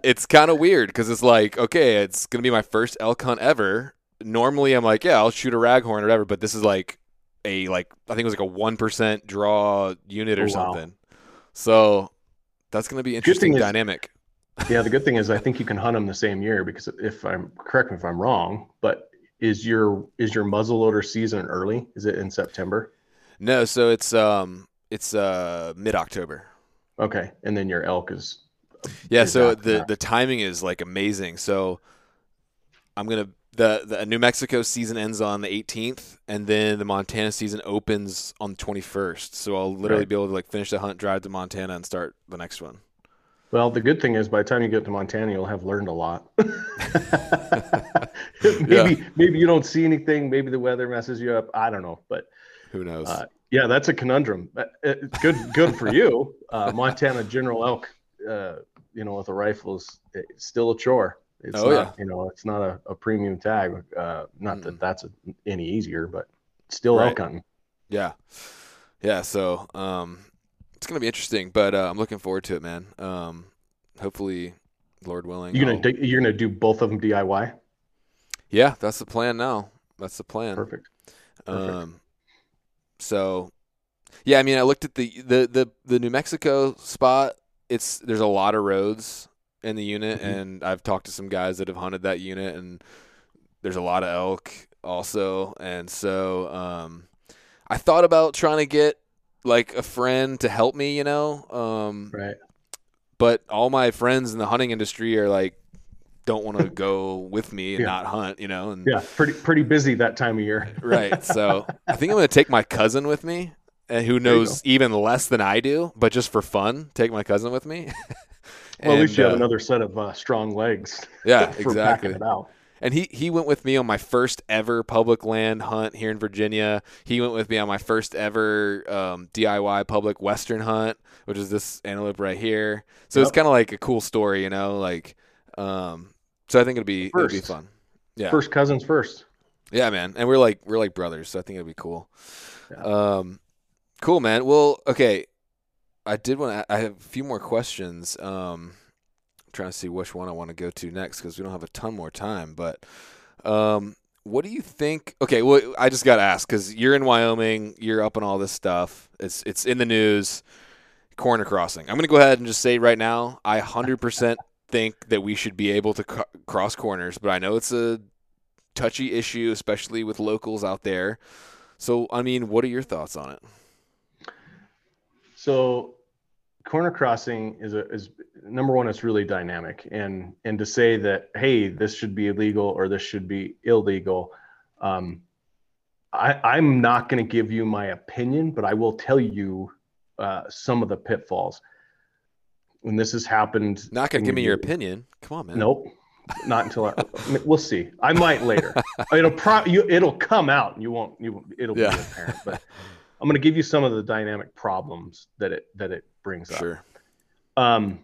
it's kind of weird because it's like, okay, it's gonna be my first elk hunt ever. Normally, I'm like, yeah, I'll shoot a raghorn or whatever, but this is like a like I think it was like a one percent draw unit or oh, something. Wow. So that's gonna be interesting dynamic. Is, yeah, the good thing is I <laughs> think you can hunt them the same year because if I'm correct me if I'm wrong, but is your is your muzzleloader season early? Is it in September? No, so it's um it's uh mid October. Okay, and then your elk is. Yeah, is so the the timing is like amazing. So I'm gonna the the New Mexico season ends on the 18th, and then the Montana season opens on the 21st. So I'll literally right. be able to like finish the hunt, drive to Montana, and start the next one. Well, the good thing is by the time you get to Montana, you'll have learned a lot. <laughs> <laughs> maybe yeah. maybe you don't see anything. Maybe the weather messes you up. I don't know, but who knows? Uh, yeah, that's a conundrum. Uh, uh good good for you. Uh, Montana General Elk, uh, you know, with a rifle is still a chore. It's oh, not, yeah. you know, it's not a, a premium tag. Uh, not mm that that's a, any easier, but still right. elk hunting. Yeah, yeah. So um, it's gonna be interesting, but uh, I'm looking forward to it, man. Um, hopefully, Lord willing, you're gonna I'll... you're gonna do both of them DIY. Yeah, that's the plan now. That's the plan. Perfect. Perfect. Um, so, yeah, I mean, I looked at the the the the New Mexico spot. It's there's a lot of roads in the unit, mm-hmm. and I've talked to some guys that have hunted that unit, and there's a lot of elk also, and so um, I thought about trying to get like a friend to help me, you know. Um, right. But all my friends in the hunting industry are like don't want to <laughs> go with me and yeah. not hunt, you know. And yeah, pretty pretty busy that time of year. <laughs> right. So I think I'm going to take my cousin with me, and who knows even less than I do, but just for fun, take my cousin with me. <laughs> well, at least you uh, have another set of uh, strong legs. Yeah, exactly. And he he went with me on my first ever public land hunt here in Virginia. He went with me on my first ever um, DIY public western hunt, which is this antelope right here. So yep. it's kind of like a cool story, you know. Like, um, so I think it'll be it it'll be fun. Yeah, first cousins first. Yeah, man, and we're like we're like brothers, so I think it'll be cool. Yeah. Um, cool, man. Well, okay. I did want to. I have a few more questions. Um, trying to see which one I want to go to next because we don't have a ton more time. But um, what do you think? Okay, well, I just got to ask because you're in Wyoming, you're up on all this stuff. It's it's in the news. Corner crossing. I'm going to go ahead and just say right now, I 100% think that we should be able to cross corners, but I know it's a touchy issue, especially with locals out there. So, I mean, what are your thoughts on it? So, corner crossing is a is number one it's really dynamic. And and to say that hey this should be illegal or this should be illegal um, I, i'm not going to give you my opinion but i will tell you uh, some of the pitfalls. When this has happened not going to give me your opinion. Come on man. Nope. Not until I, <laughs> we'll see. I might later. <laughs> It'll pro you it'll come out and you won't you it'll yeah. be apparent but <laughs> i'm going to give you some of the dynamic problems that it that it brings up. Sure. Um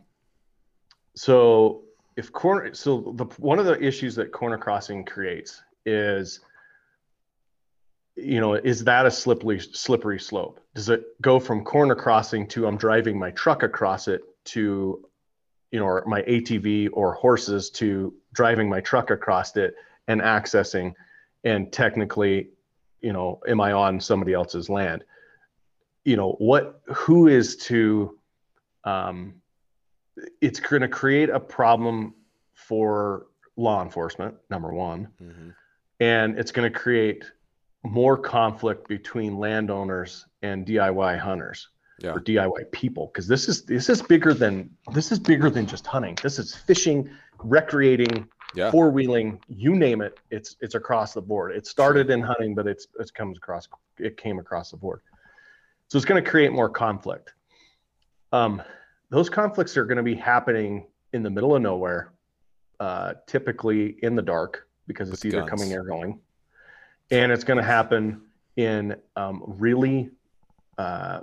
so if corner so the one of the issues that corner crossing creates is you know is that a slippery slippery slope? Does it go from corner crossing to i'm driving my truck across it to you know or my atv or horses to driving my truck across it and accessing and technically you know am i on somebody else's land you know what who is to um it's going to create a problem for law enforcement number one mm-hmm. and it's going to create more conflict between landowners and diy hunters yeah. or diy people because this is this is bigger than this is bigger than just hunting this is fishing recreating yeah. four wheeling you name it it's it's across the board it started in hunting but it's it comes across it came across the board So it's going to create more conflict. Um, those conflicts are going to be happening in the middle of nowhere, uh, typically in the dark because it's either guns. coming or going, and it's going to happen in um, really, uh,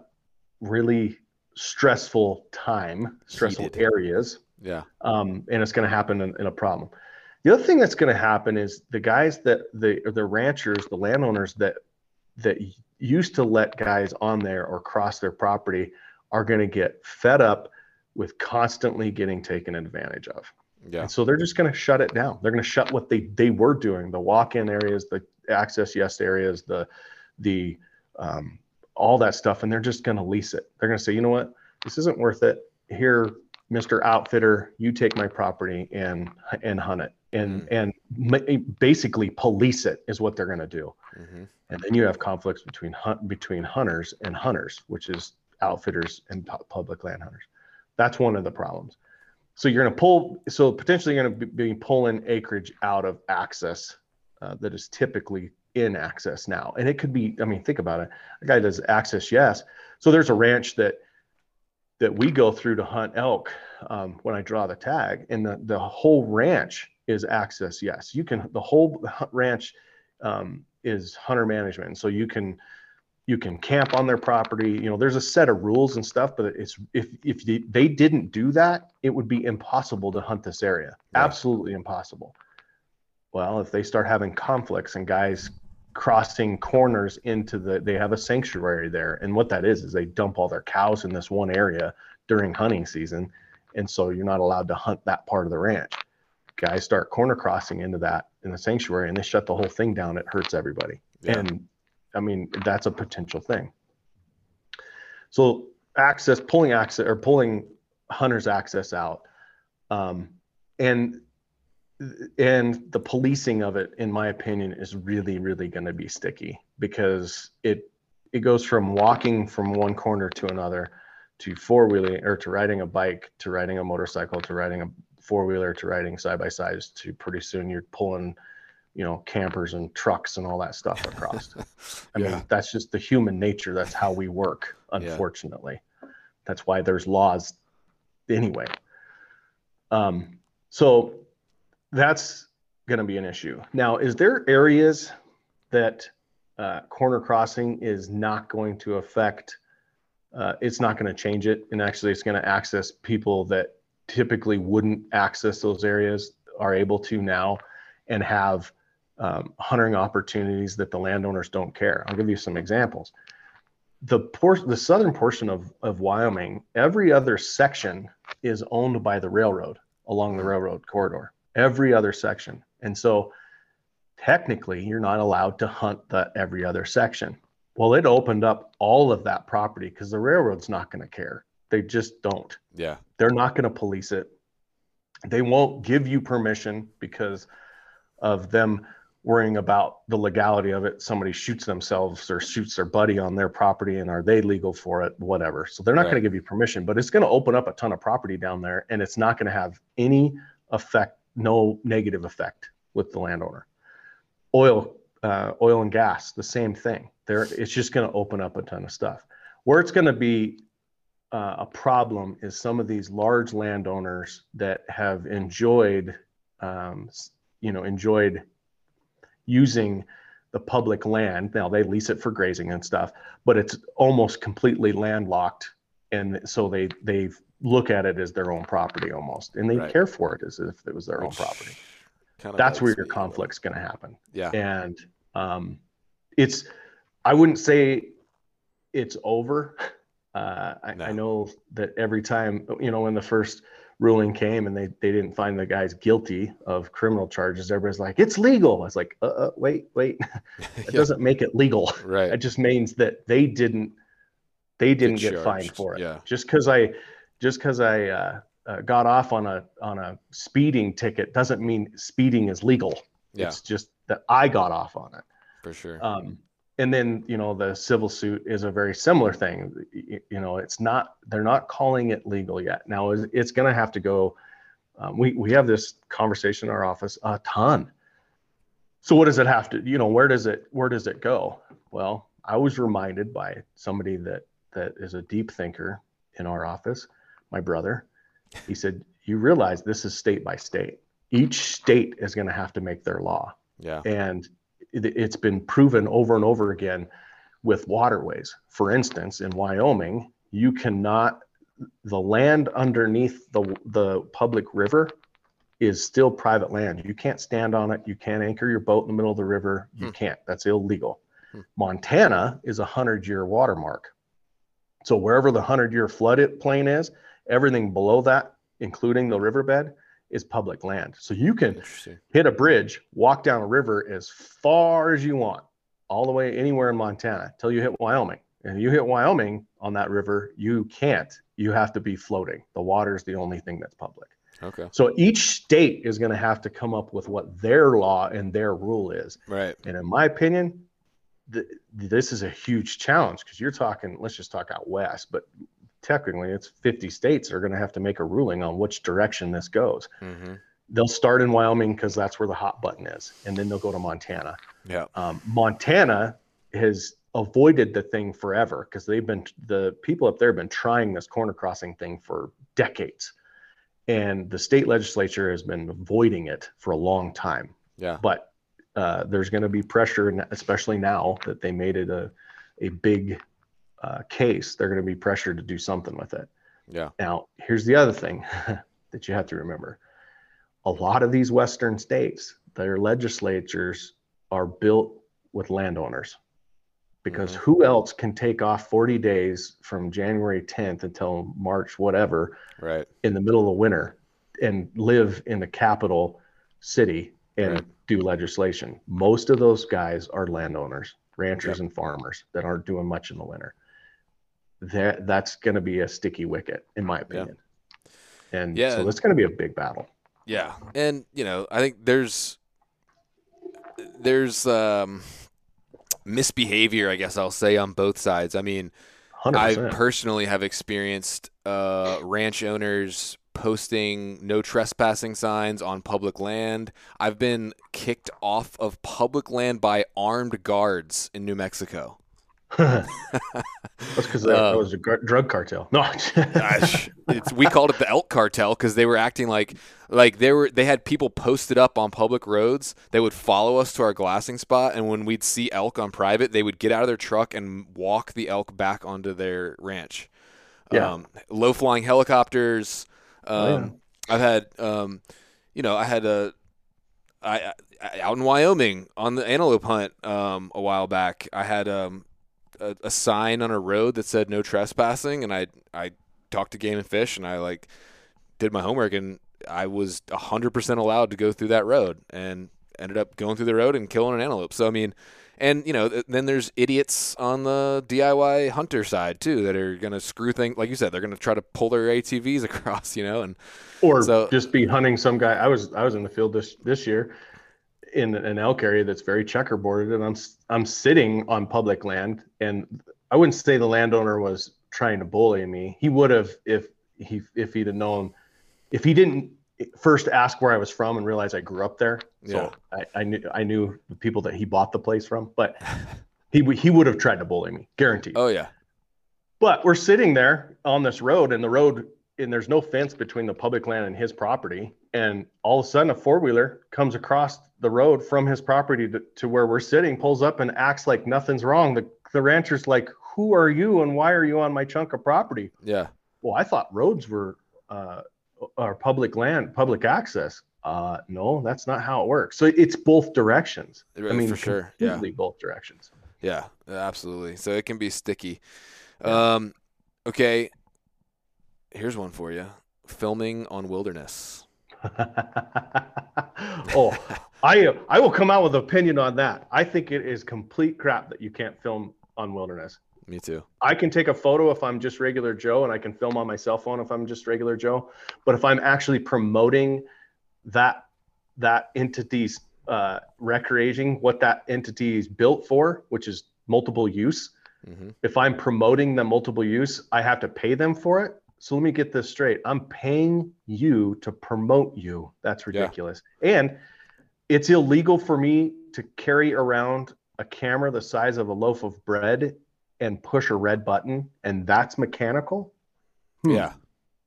really stressful time, stressful Heated. areas. Yeah. Um, and it's going to happen in, in, a problem. The other thing that's going to happen is the guys that the the ranchers, the landowners that that used to let guys on there or cross their property are going to get fed up with constantly getting taken advantage of. Yeah. And so they're just going to shut it down. They're going to shut what they they were doing, the walk-in areas, the access yes areas, the the um, all that stuff, and they're just going to lease it. They're going to say, you know what, this isn't worth it. Here, Mister Outfitter, you take my property and and hunt it, and mm-hmm. and basically police it is what they're going to do. Mm-hmm. And then you have conflicts between hunt between hunters and hunters, which is outfitters and public land hunters. That's one of the problems. So you're going to pull, so potentially you're going to be pulling acreage out of access uh, that is typically in access now. And it could be, I mean, think about it. A guy does access, yes. So there's a ranch that that we go through to hunt elk um, when I draw the tag, and the, the whole ranch is access, yes. You can, the whole <laughs> ranch um, is hunter management. And so you can you can camp on their property you know there's a set of rules and stuff but it's if if they didn't do that it would be impossible to hunt this area right. absolutely impossible well if they start having conflicts and guys crossing corners into the they have a sanctuary there. And what that is is they dump all their cows in this one area during hunting season. And so you're not allowed to hunt that part of the ranch. Guys start corner crossing into that in the sanctuary and they shut the whole thing down. It hurts everybody. Yeah. and I mean, that's a potential thing. So access, pulling access or pulling hunters access out, um, and and the policing of it, in my opinion, is really, really going to be sticky because it it goes from walking from one corner to another to four wheeling or to riding a bike to riding a motorcycle to riding a four wheeler to riding side by sides to pretty soon you're pulling you know campers and trucks and all that stuff across <laughs> i yeah. mean that's just the human nature that's how we work unfortunately yeah. that's why there's laws anyway um, so that's going to be an issue now is there areas that uh, corner crossing is not going to affect uh, it's not going to change it and actually it's going to access people that typically wouldn't access those areas are able to now and have um, hunting opportunities that the landowners don't care. I'll give you some examples. The por- the southern portion of, of Wyoming, every other section is owned by the railroad along the railroad corridor. Every other section. And so technically you're not allowed to hunt the every other section. Well, it opened up all of that property because the railroad's not going to care. They just don't. Yeah. They're not going to police it. They won't give you permission because of them worrying about the legality of it. Somebody shoots themselves or shoots their buddy on their property, and are they legal for it? Whatever. So they're not right. going to give you permission, but it's going to open up a ton of property down there, and it's not going to have any effect, no negative effect with the landowner. Oil, uh, oil and gas, the same thing. There, it's just going to open up a ton of stuff. Where it's going to be uh, a problem is some of these large landowners that have enjoyed, um, you know, enjoyed using the public land. Now they lease it for grazing and stuff, but it's almost completely landlocked, and so they they look at it as their own property almost, and they right. care for it as if it was their Which own property. That's where your conflict's going to happen. Yeah, and um, it's I wouldn't say it's over. Uh, I, no. I know that every time you know when the first ruling came and they, they didn't find the guys guilty of criminal charges, everybody's like, it's legal. I was like, uh, uh wait, wait, <laughs> <laughs> it yeah. doesn't make it legal. Right. It just means that they didn't, they didn't get, get fined for it. Yeah. Just cause I, just cause I, uh, uh, got off on a, on a speeding ticket doesn't mean speeding is legal. Yeah. It's just that I got off on it. For sure. Um, and then you know the civil suit is a very similar thing you know it's not they're not calling it legal yet now it's going to have to go um, we, we have this conversation in our office a ton so what does it have to you know where does it where does it go well i was reminded by somebody that that is a deep thinker in our office, my brother. He said, "You realize this is state by state. Each state is going to have to make their law." Yeah. And it, it's been proven over and over again with waterways. For instance, in Wyoming, you cannot the land underneath the the public river is still private land. You can't stand on it. You can't anchor your boat in the middle of the river. You hmm. can't. That's illegal. Hmm. Montana is a hundred year watermark. So wherever the hundred year flood plain is, everything below that, including the riverbed, is public land. So you can hit a bridge, walk down a river as far as you want, all the way anywhere in Montana till you hit Wyoming. And you hit Wyoming on that river, you can't. You have to be floating. The water is the only thing that's public. Okay. So each state is going to have to come up with what their law and their rule is. Right. And in my opinion, th- this is a huge challenge because you're talking, let's just talk out west, but technically it's 50 states are going to have to make a ruling on which direction this goes. Mm-hmm. They'll start in Wyoming because that's where the hot button is, and then they'll go to Montana. Yeah. Um, Montana has avoided the thing forever because they've been the people up there have been trying this corner crossing thing for decades and the state legislature has been avoiding it for a long time. Yeah. But uh, there's going to be pressure, especially now that they made it a a big uh, case. They're going to be pressured to do something with it. Yeah. Now, here's the other thing <laughs> that you have to remember: a lot of these western states, their legislatures are built with landowners because mm-hmm. who else can take off 40 days from January 10th until March whatever right in the middle of the winter and live in the capital city and right. do legislation most of those guys are landowners ranchers yep. and farmers that aren't doing much in the winter that that's going to be a sticky wicket in my opinion yeah. and yeah. so it's going to be a big battle yeah and you know i think there's there's um misbehavior, I guess I'll say, on both sides. I mean, 100%. I personally have experienced uh, ranch owners posting no trespassing signs on public land. I've been kicked off of public land by armed guards in New Mexico. That's because that, um, was a drug cartel. No, gosh, <laughs> we called it the elk cartel because they were acting like like they were they had people posted up on public roads. They would follow us to our glassing spot, and when we'd see elk on private, they would get out of their truck and walk the elk back onto their ranch. Yeah. Um, low flying helicopters. Um, oh, yeah. Um, I've had, um, you know, I had a I, I, out in Wyoming on the antelope hunt um, a while back. I had um, a, a, sign on a road that said no trespassing, and I I talked to Game and Fish, and I like did my homework, and I was hundred percent allowed to go through that road, and ended up going through the road and killing an antelope. So I mean, and you know, then there's idiots on the DIY hunter side too that are going to screw things. Like you said, they're going to try to pull their ATVs <laughs> across, you know, and or so, just be hunting some guy. I was I was in the field this this year in an elk area that's very checkerboarded, and I'm I'm sitting on public land, and I wouldn't say the landowner was trying to bully me. He would have if he if he'd have known if he didn't first ask where I was from and realize I grew up there. So yeah. I, I knew I knew the people that he bought the place from, but he he would have tried to bully me, guaranteed. Oh yeah. But we're sitting there on this road, and the road and there's no fence between the public land and his property. And all of a sudden, a four wheeler comes across the road from his property to, to, where we're sitting, pulls up and acts like nothing's wrong. The, the rancher's like, Who are you and why are you on my chunk of property? Yeah. Well, I thought roads were uh, are public land, public access. Uh, no, that's not how it works. So it's both directions. I mean, for sure. Yeah. Both directions. Yeah, absolutely. So it can be sticky. Yeah. Um, okay Here's one for you. Filming on wilderness. <laughs> oh, I I will come out with an opinion on that. I think it is complete crap that you can't film on wilderness. Me too. I can take a photo if I'm just regular Joe, and I can film on my cell phone if I'm just regular Joe. But if I'm actually promoting that that entity's uh, recreating, what that entity is built for, which is multiple use. Mm-hmm. If I'm promoting the multiple use, I have to pay them for it. So let me get this straight. I'm paying you to promote you. That's ridiculous. Yeah. And it's illegal for me to carry around a camera the size of a loaf of bread and push a red button and that's mechanical. Hmm. Yeah.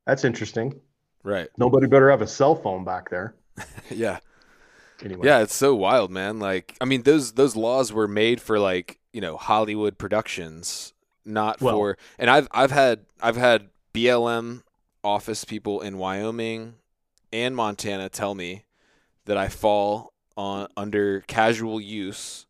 That's interesting. Right. Nobody better have a cell phone back there. <laughs> yeah. Anyway. Yeah, it's so wild, man. Like, I mean, those those laws were made for like you know Hollywood productions, not well, for. And I've I've had I've had BLM office people in Wyoming and Montana tell me that I fall on under casual use,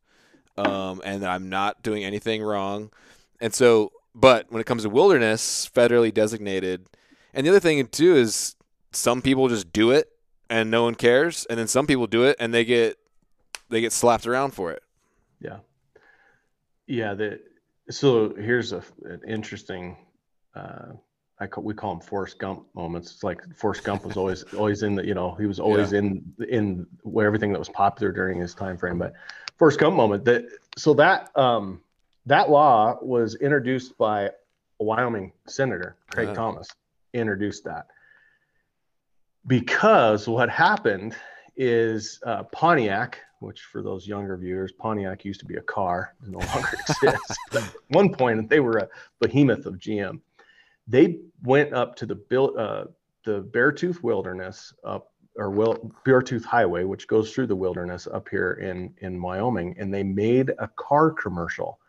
um, and that I'm not doing anything wrong. And so, but when it comes to wilderness, federally designated, and the other thing too is some people just do it and no one cares, and then some people do it and they get they get slapped around for it. Yeah, yeah. The so here's a an interesting. Uh, I call, we call them Forrest Gump moments. It's like Forrest Gump was <laughs> always always in the you know he was always yeah. in in where everything that was popular during his time frame. But Forrest Gump moment that so that um that law was introduced by a Wyoming senator Craig uh-huh. Thomas introduced that because what happened is uh, Pontiac, which for those younger viewers, Pontiac used to be a car, no longer <laughs> exists. At one point, they were a behemoth of GM. They went up to the uh, the Beartooth Wilderness up or Will, Beartooth Highway, which goes through the wilderness up here in in Wyoming, and they made a car commercial.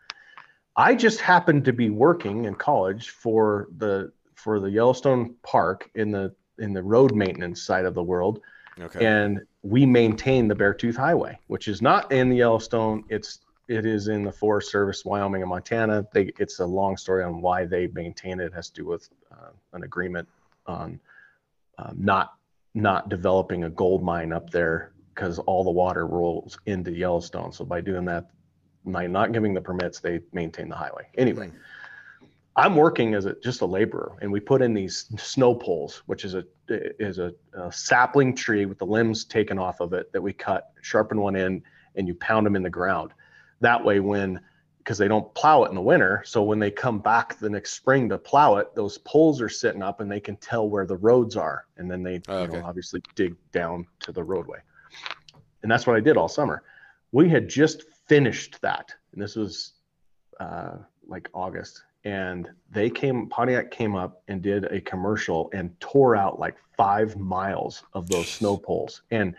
I just happened to be working in college for the for the Yellowstone Park in the in the road maintenance side of the world. Okay. And we maintain the Beartooth Highway, which is not in the Yellowstone. It's it is in the Forest Service, Wyoming and Montana. They, it's a long story on why they maintain it. it has to do with uh, an agreement on um, not not developing a gold mine up there because all the water rolls into Yellowstone. So by doing that, by not giving the permits, they maintain the highway. Anyway, mm-hmm. I'm working as a just a laborer, and we put in these snow poles, which is a is a, a, sapling tree with the limbs taken off of it that we cut, sharpen one end, and you pound them in the ground. That way, when because they don't plow it in the winter, so when they come back the next spring to plow it, those poles are sitting up, and they can tell where the roads are, and then they oh, okay. you know, obviously dig down to the roadway. And that's what I did all summer. We had just finished that, and this was uh, like August and they came pontiac came up and did a commercial and tore out like five miles of those snow poles and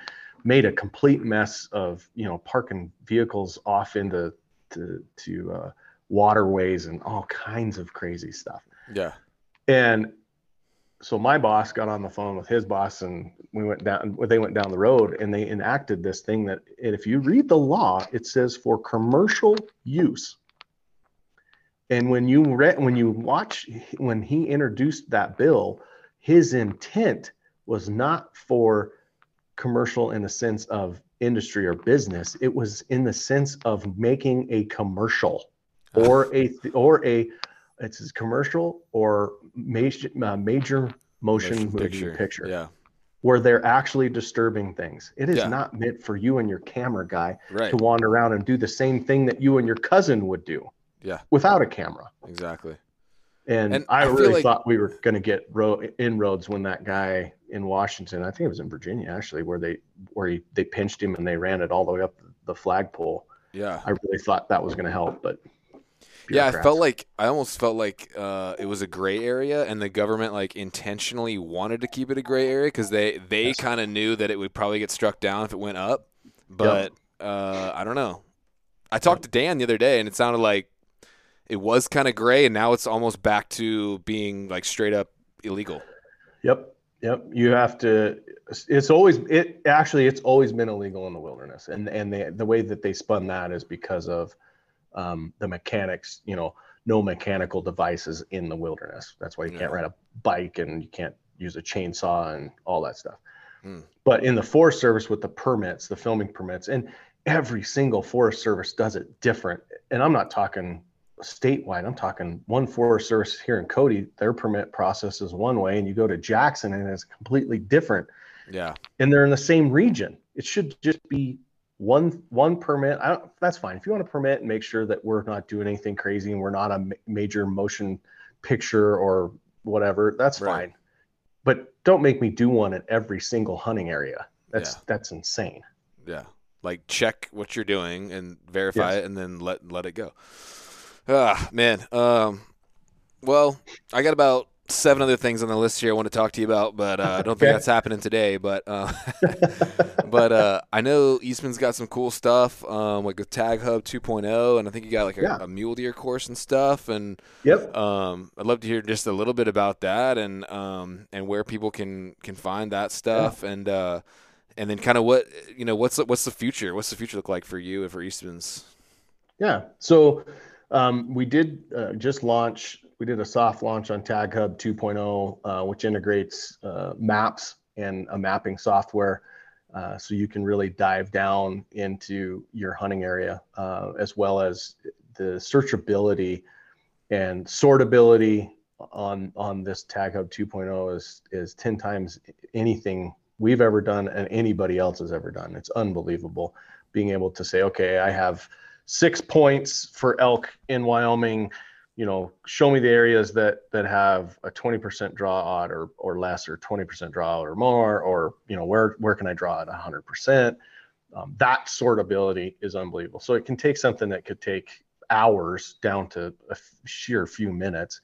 made a complete mess of you know parking vehicles off into to, to uh, waterways and all kinds of crazy stuff. Yeah. And so my boss got on the phone with his boss and we went down they went down the road and they enacted this thing that if you read the law it says for commercial use. And when you read, when you watch, when he introduced that bill, his intent was not for commercial in the sense of industry or business. It was in the sense of making a commercial or a or a it's a commercial or major uh, major motion, motion movie picture. picture. Yeah. Where they're actually disturbing things. It is yeah. not meant for you and your camera guy right. to wander around and do the same thing that you and your cousin would do. Yeah. Without a camera. Exactly. And, and I, I really like... thought we were going to get ro- inroads when that guy in Washington, I think it was in Virginia actually, where they where he they pinched him and they ran it all the way up the flagpole. Yeah. I really thought that was going to help, but yeah, I felt like I almost felt like uh, it was a gray area, and the government like intentionally wanted to keep it a gray area because they they yes. kind of knew that it would probably get struck down if it went up. But yep. uh, I don't know. I talked to Dan the other day, and it sounded like it was kind of gray, and now it's almost back to being like straight up illegal. Yep, yep. You have to. It's always it actually it's always been illegal in the wilderness, and and the the way that they spun that is because of um, the mechanics. You know, no mechanical devices in the wilderness. That's why you can't ride a bike and you can't use a chainsaw and all that stuff. Mm. But in the Forest Service with the permits, the filming permits, and every single Forest Service does it different. And I'm not talking statewide. I'm talking one Forest Service here in Cody, their permit process is one way, and you go to Jackson and it's completely different. Yeah. And they're in the same region. It should just be one one permit. I don't, that's fine. If you want to permit and make sure that we're not doing anything crazy and we're not a major motion picture or whatever, that's right. fine. But don't make me do one at every single hunting area. That's yeah. that's insane. Yeah. Like check what you're doing and verify yes. it and then let let it go. Ah, man. Um, well, I got about seven other things on the list here I want to talk to you about, but uh, I don't think that's happening today. But uh, <laughs> but uh, I know Eastman's got some cool stuff, um, like with Tag Hub 2.0, and I think you got like a, yeah. a mule deer course and stuff. And yep, um, I'd love to hear just a little bit about that and um, and where people can can find that stuff yeah. and uh, and then kind of what you know what's what's the future? What's the future look like for you and for Eastman's? Yeah, so um, we did uh, just launch we did a soft launch on Tag Hub 2.0, uh, which integrates uh, maps and a mapping software. Uh, so you can really dive down into your hunting area, uh, as well as the searchability and sortability on on this Tag Hub 2.0 is is 10 times anything we've ever done and anybody else has ever done. It's unbelievable being able to say, okay, I have six points for elk in Wyoming you know, show me the areas that that have a 20% draw odd or or less, or 20% draw or more, or you know, where where can I draw at 100%? Um, that sortability is unbelievable. So it can take something that could take hours down to a sheer few minutes,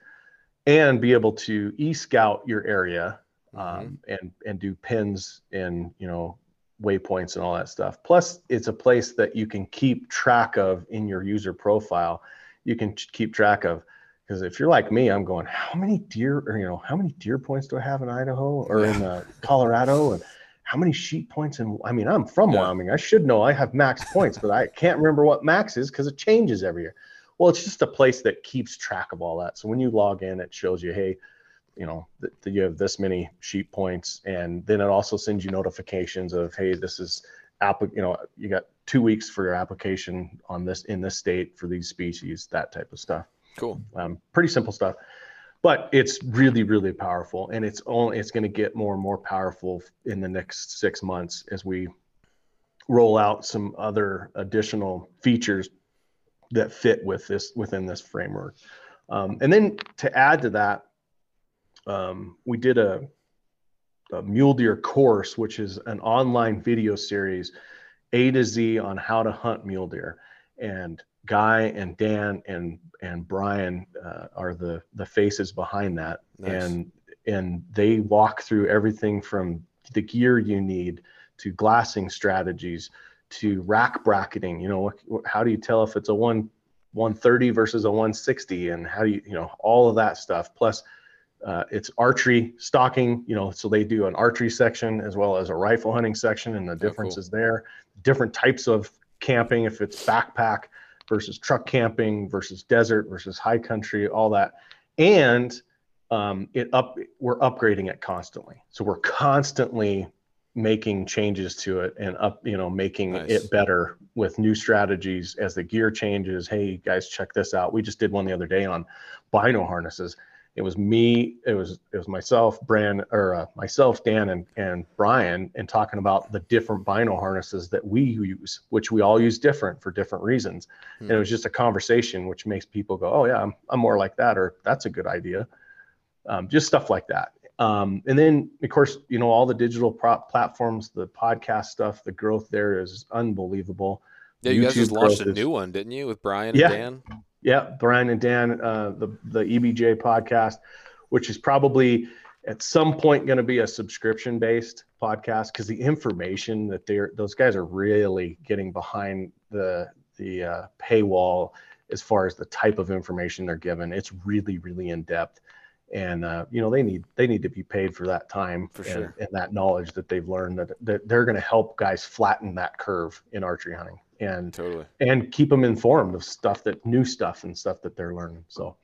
and be able to e-scout your area mm-hmm. um, mm-hmm. and and do pins and you know waypoints and all that stuff. Plus, it's a place that you can keep track of in your user profile you can keep track of. Because if you're like me, I'm going, how many deer, or you know, how many deer points do I have in Idaho or in uh, Colorado, and how many sheep points? And I mean, I'm from yeah. Wyoming. I should know I have max points, but I can't remember what max is because it changes every year. Well, it's just a place that keeps track of all that. So when you log in, it shows you, hey, you know that, that you have this many sheep points and then it also sends you notifications of hey this is app you know you got two weeks for your application on this in this state for these species, that type of stuff. Cool. Um, pretty simple stuff, but it's really, really powerful, and it's only it's going to get more and more powerful in the next six months as we roll out some other additional features that fit with this within this framework. Um, and then to add to that, um, we did a, a mule deer course, which is an online video series a to Z on how to hunt mule deer. And Guy and Dan and and Brian uh, are the the faces behind that, nice. and and they walk through everything from the gear you need to glassing strategies to rack bracketing. You know, how do you tell if it's a one 130 versus a 160, and how do you you know all of that stuff. Plus, uh, it's archery stalking. You know, so they do an archery section as well as a rifle hunting section, and the difference oh, cool. there different types of camping, if it's backpack versus truck camping versus desert versus high country, all that. And um, it up we're upgrading it constantly. So we're constantly making changes to it and up, you know, making nice. it better with new strategies as the gear changes. Hey guys, check this out. We just did one the other day on bino harnesses it was me it was it was myself Bran or uh, myself Dan and and Brian and talking about the different bino harnesses that we use which we all use different for different reasons. Hmm. and it was just a conversation which makes people go oh yeah I'm, I'm more like that or that's a good idea. Um, just stuff like that. Um, and then of course you know all the digital prop platforms the podcast stuff the growth there is unbelievable. Yeah you YouTube guys just launched a new one didn't you with Brian yeah, and Dan yeah, Brian and Dan, uh, the the EBJ podcast, which is probably at some point going to be a subscription based podcast because the information that they're those guys are really getting behind the the uh, paywall as far as the type of information they're given. It's really really in depth, and uh, you know they need they need to be paid for that time for and, sure. and that knowledge that they've learned that, that they're going to help guys flatten that curve in archery hunting and totally and keep them informed of stuff that new stuff and stuff that they're learning. So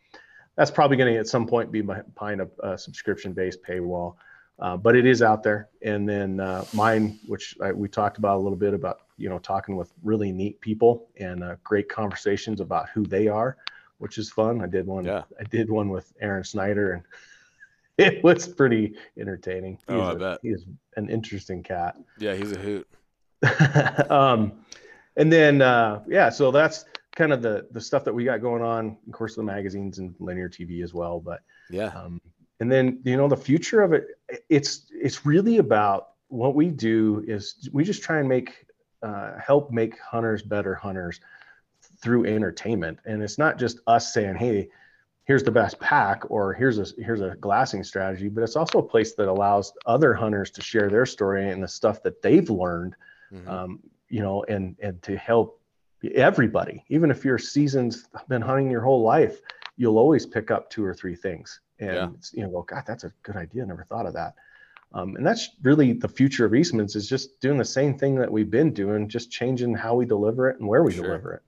that's probably going to at some point be behind a, a subscription based paywall, uh, but it is out there. And then uh, mine, which I, we talked about a little bit about, you know, talking with really neat people and uh, great conversations about who they are, which is fun. I did one. Yeah. I did one with Aron Snyder and. <laughs> It was pretty entertaining. He's oh, I a, bet. He's an interesting cat. Yeah, he's a hoot. <laughs> um, and then uh, yeah, so that's kind of the the stuff that we got going on. Of course, the magazines and linear TV as well. But yeah, um, and then you know the future of it. It's it's really about what we do is we just try and make uh, help make hunters better hunters through entertainment. And it's not just us saying, "Hey, here's the best pack," or "Here's a here's a glassing strategy," but it's also a place that allows other hunters to share their story and the stuff that they've learned, mm-hmm. um, you know, and and to help everybody. Even if you're seasoned, been hunting your whole life, you'll always pick up two or three things, and yeah. you know, go, God, that's a good idea. Never thought of that. Um, and that's really the future of Eastman's is just doing the same thing that we've been doing, just changing how we deliver it and where we sure. deliver it.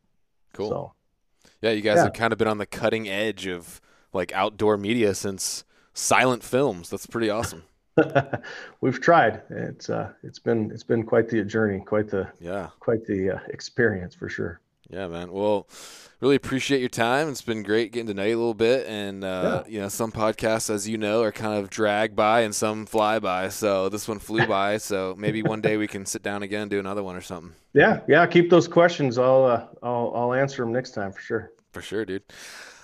Cool. So, yeah, you guys yeah. have kind of been on the cutting edge of like outdoor media since silent films. That's pretty awesome. <laughs> we've tried. It's uh, it's been it's been quite the journey, quite the yeah, quite the uh, experience for sure. Yeah, man. Well, really appreciate your time. It's been great getting to know you a little bit. And, uh, yeah. you know, some podcasts, as you know, are kind of drag by and some fly by. So this one flew <laughs> by. So maybe one day we can sit down again and do another one or something. Yeah. Yeah. Keep those questions. I'll, uh, I'll, I'll answer them next time for sure. For sure, dude.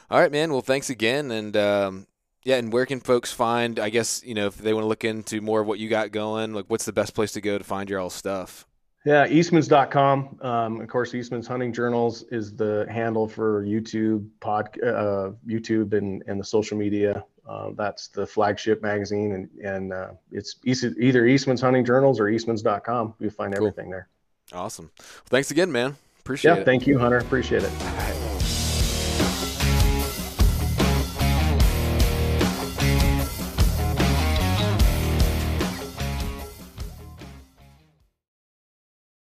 All right, man. Well, thanks again. And, um, yeah, and where can folks find? I guess you know if they want to look into more of what you got going. Like, what's the best place to go to find your all stuff? Yeah, Eastmans.com. Um, of course, Eastman's Hunting Journals is the handle for YouTube, pod, uh, YouTube, and, and the social media. Uh, that's the flagship magazine, and and uh, it's either Eastman's Hunting Journals or Eastmans.com. You find cool. everything there. Awesome. Well, thanks again, man. Appreciate yeah, it. Thank you, Hunter. Appreciate it.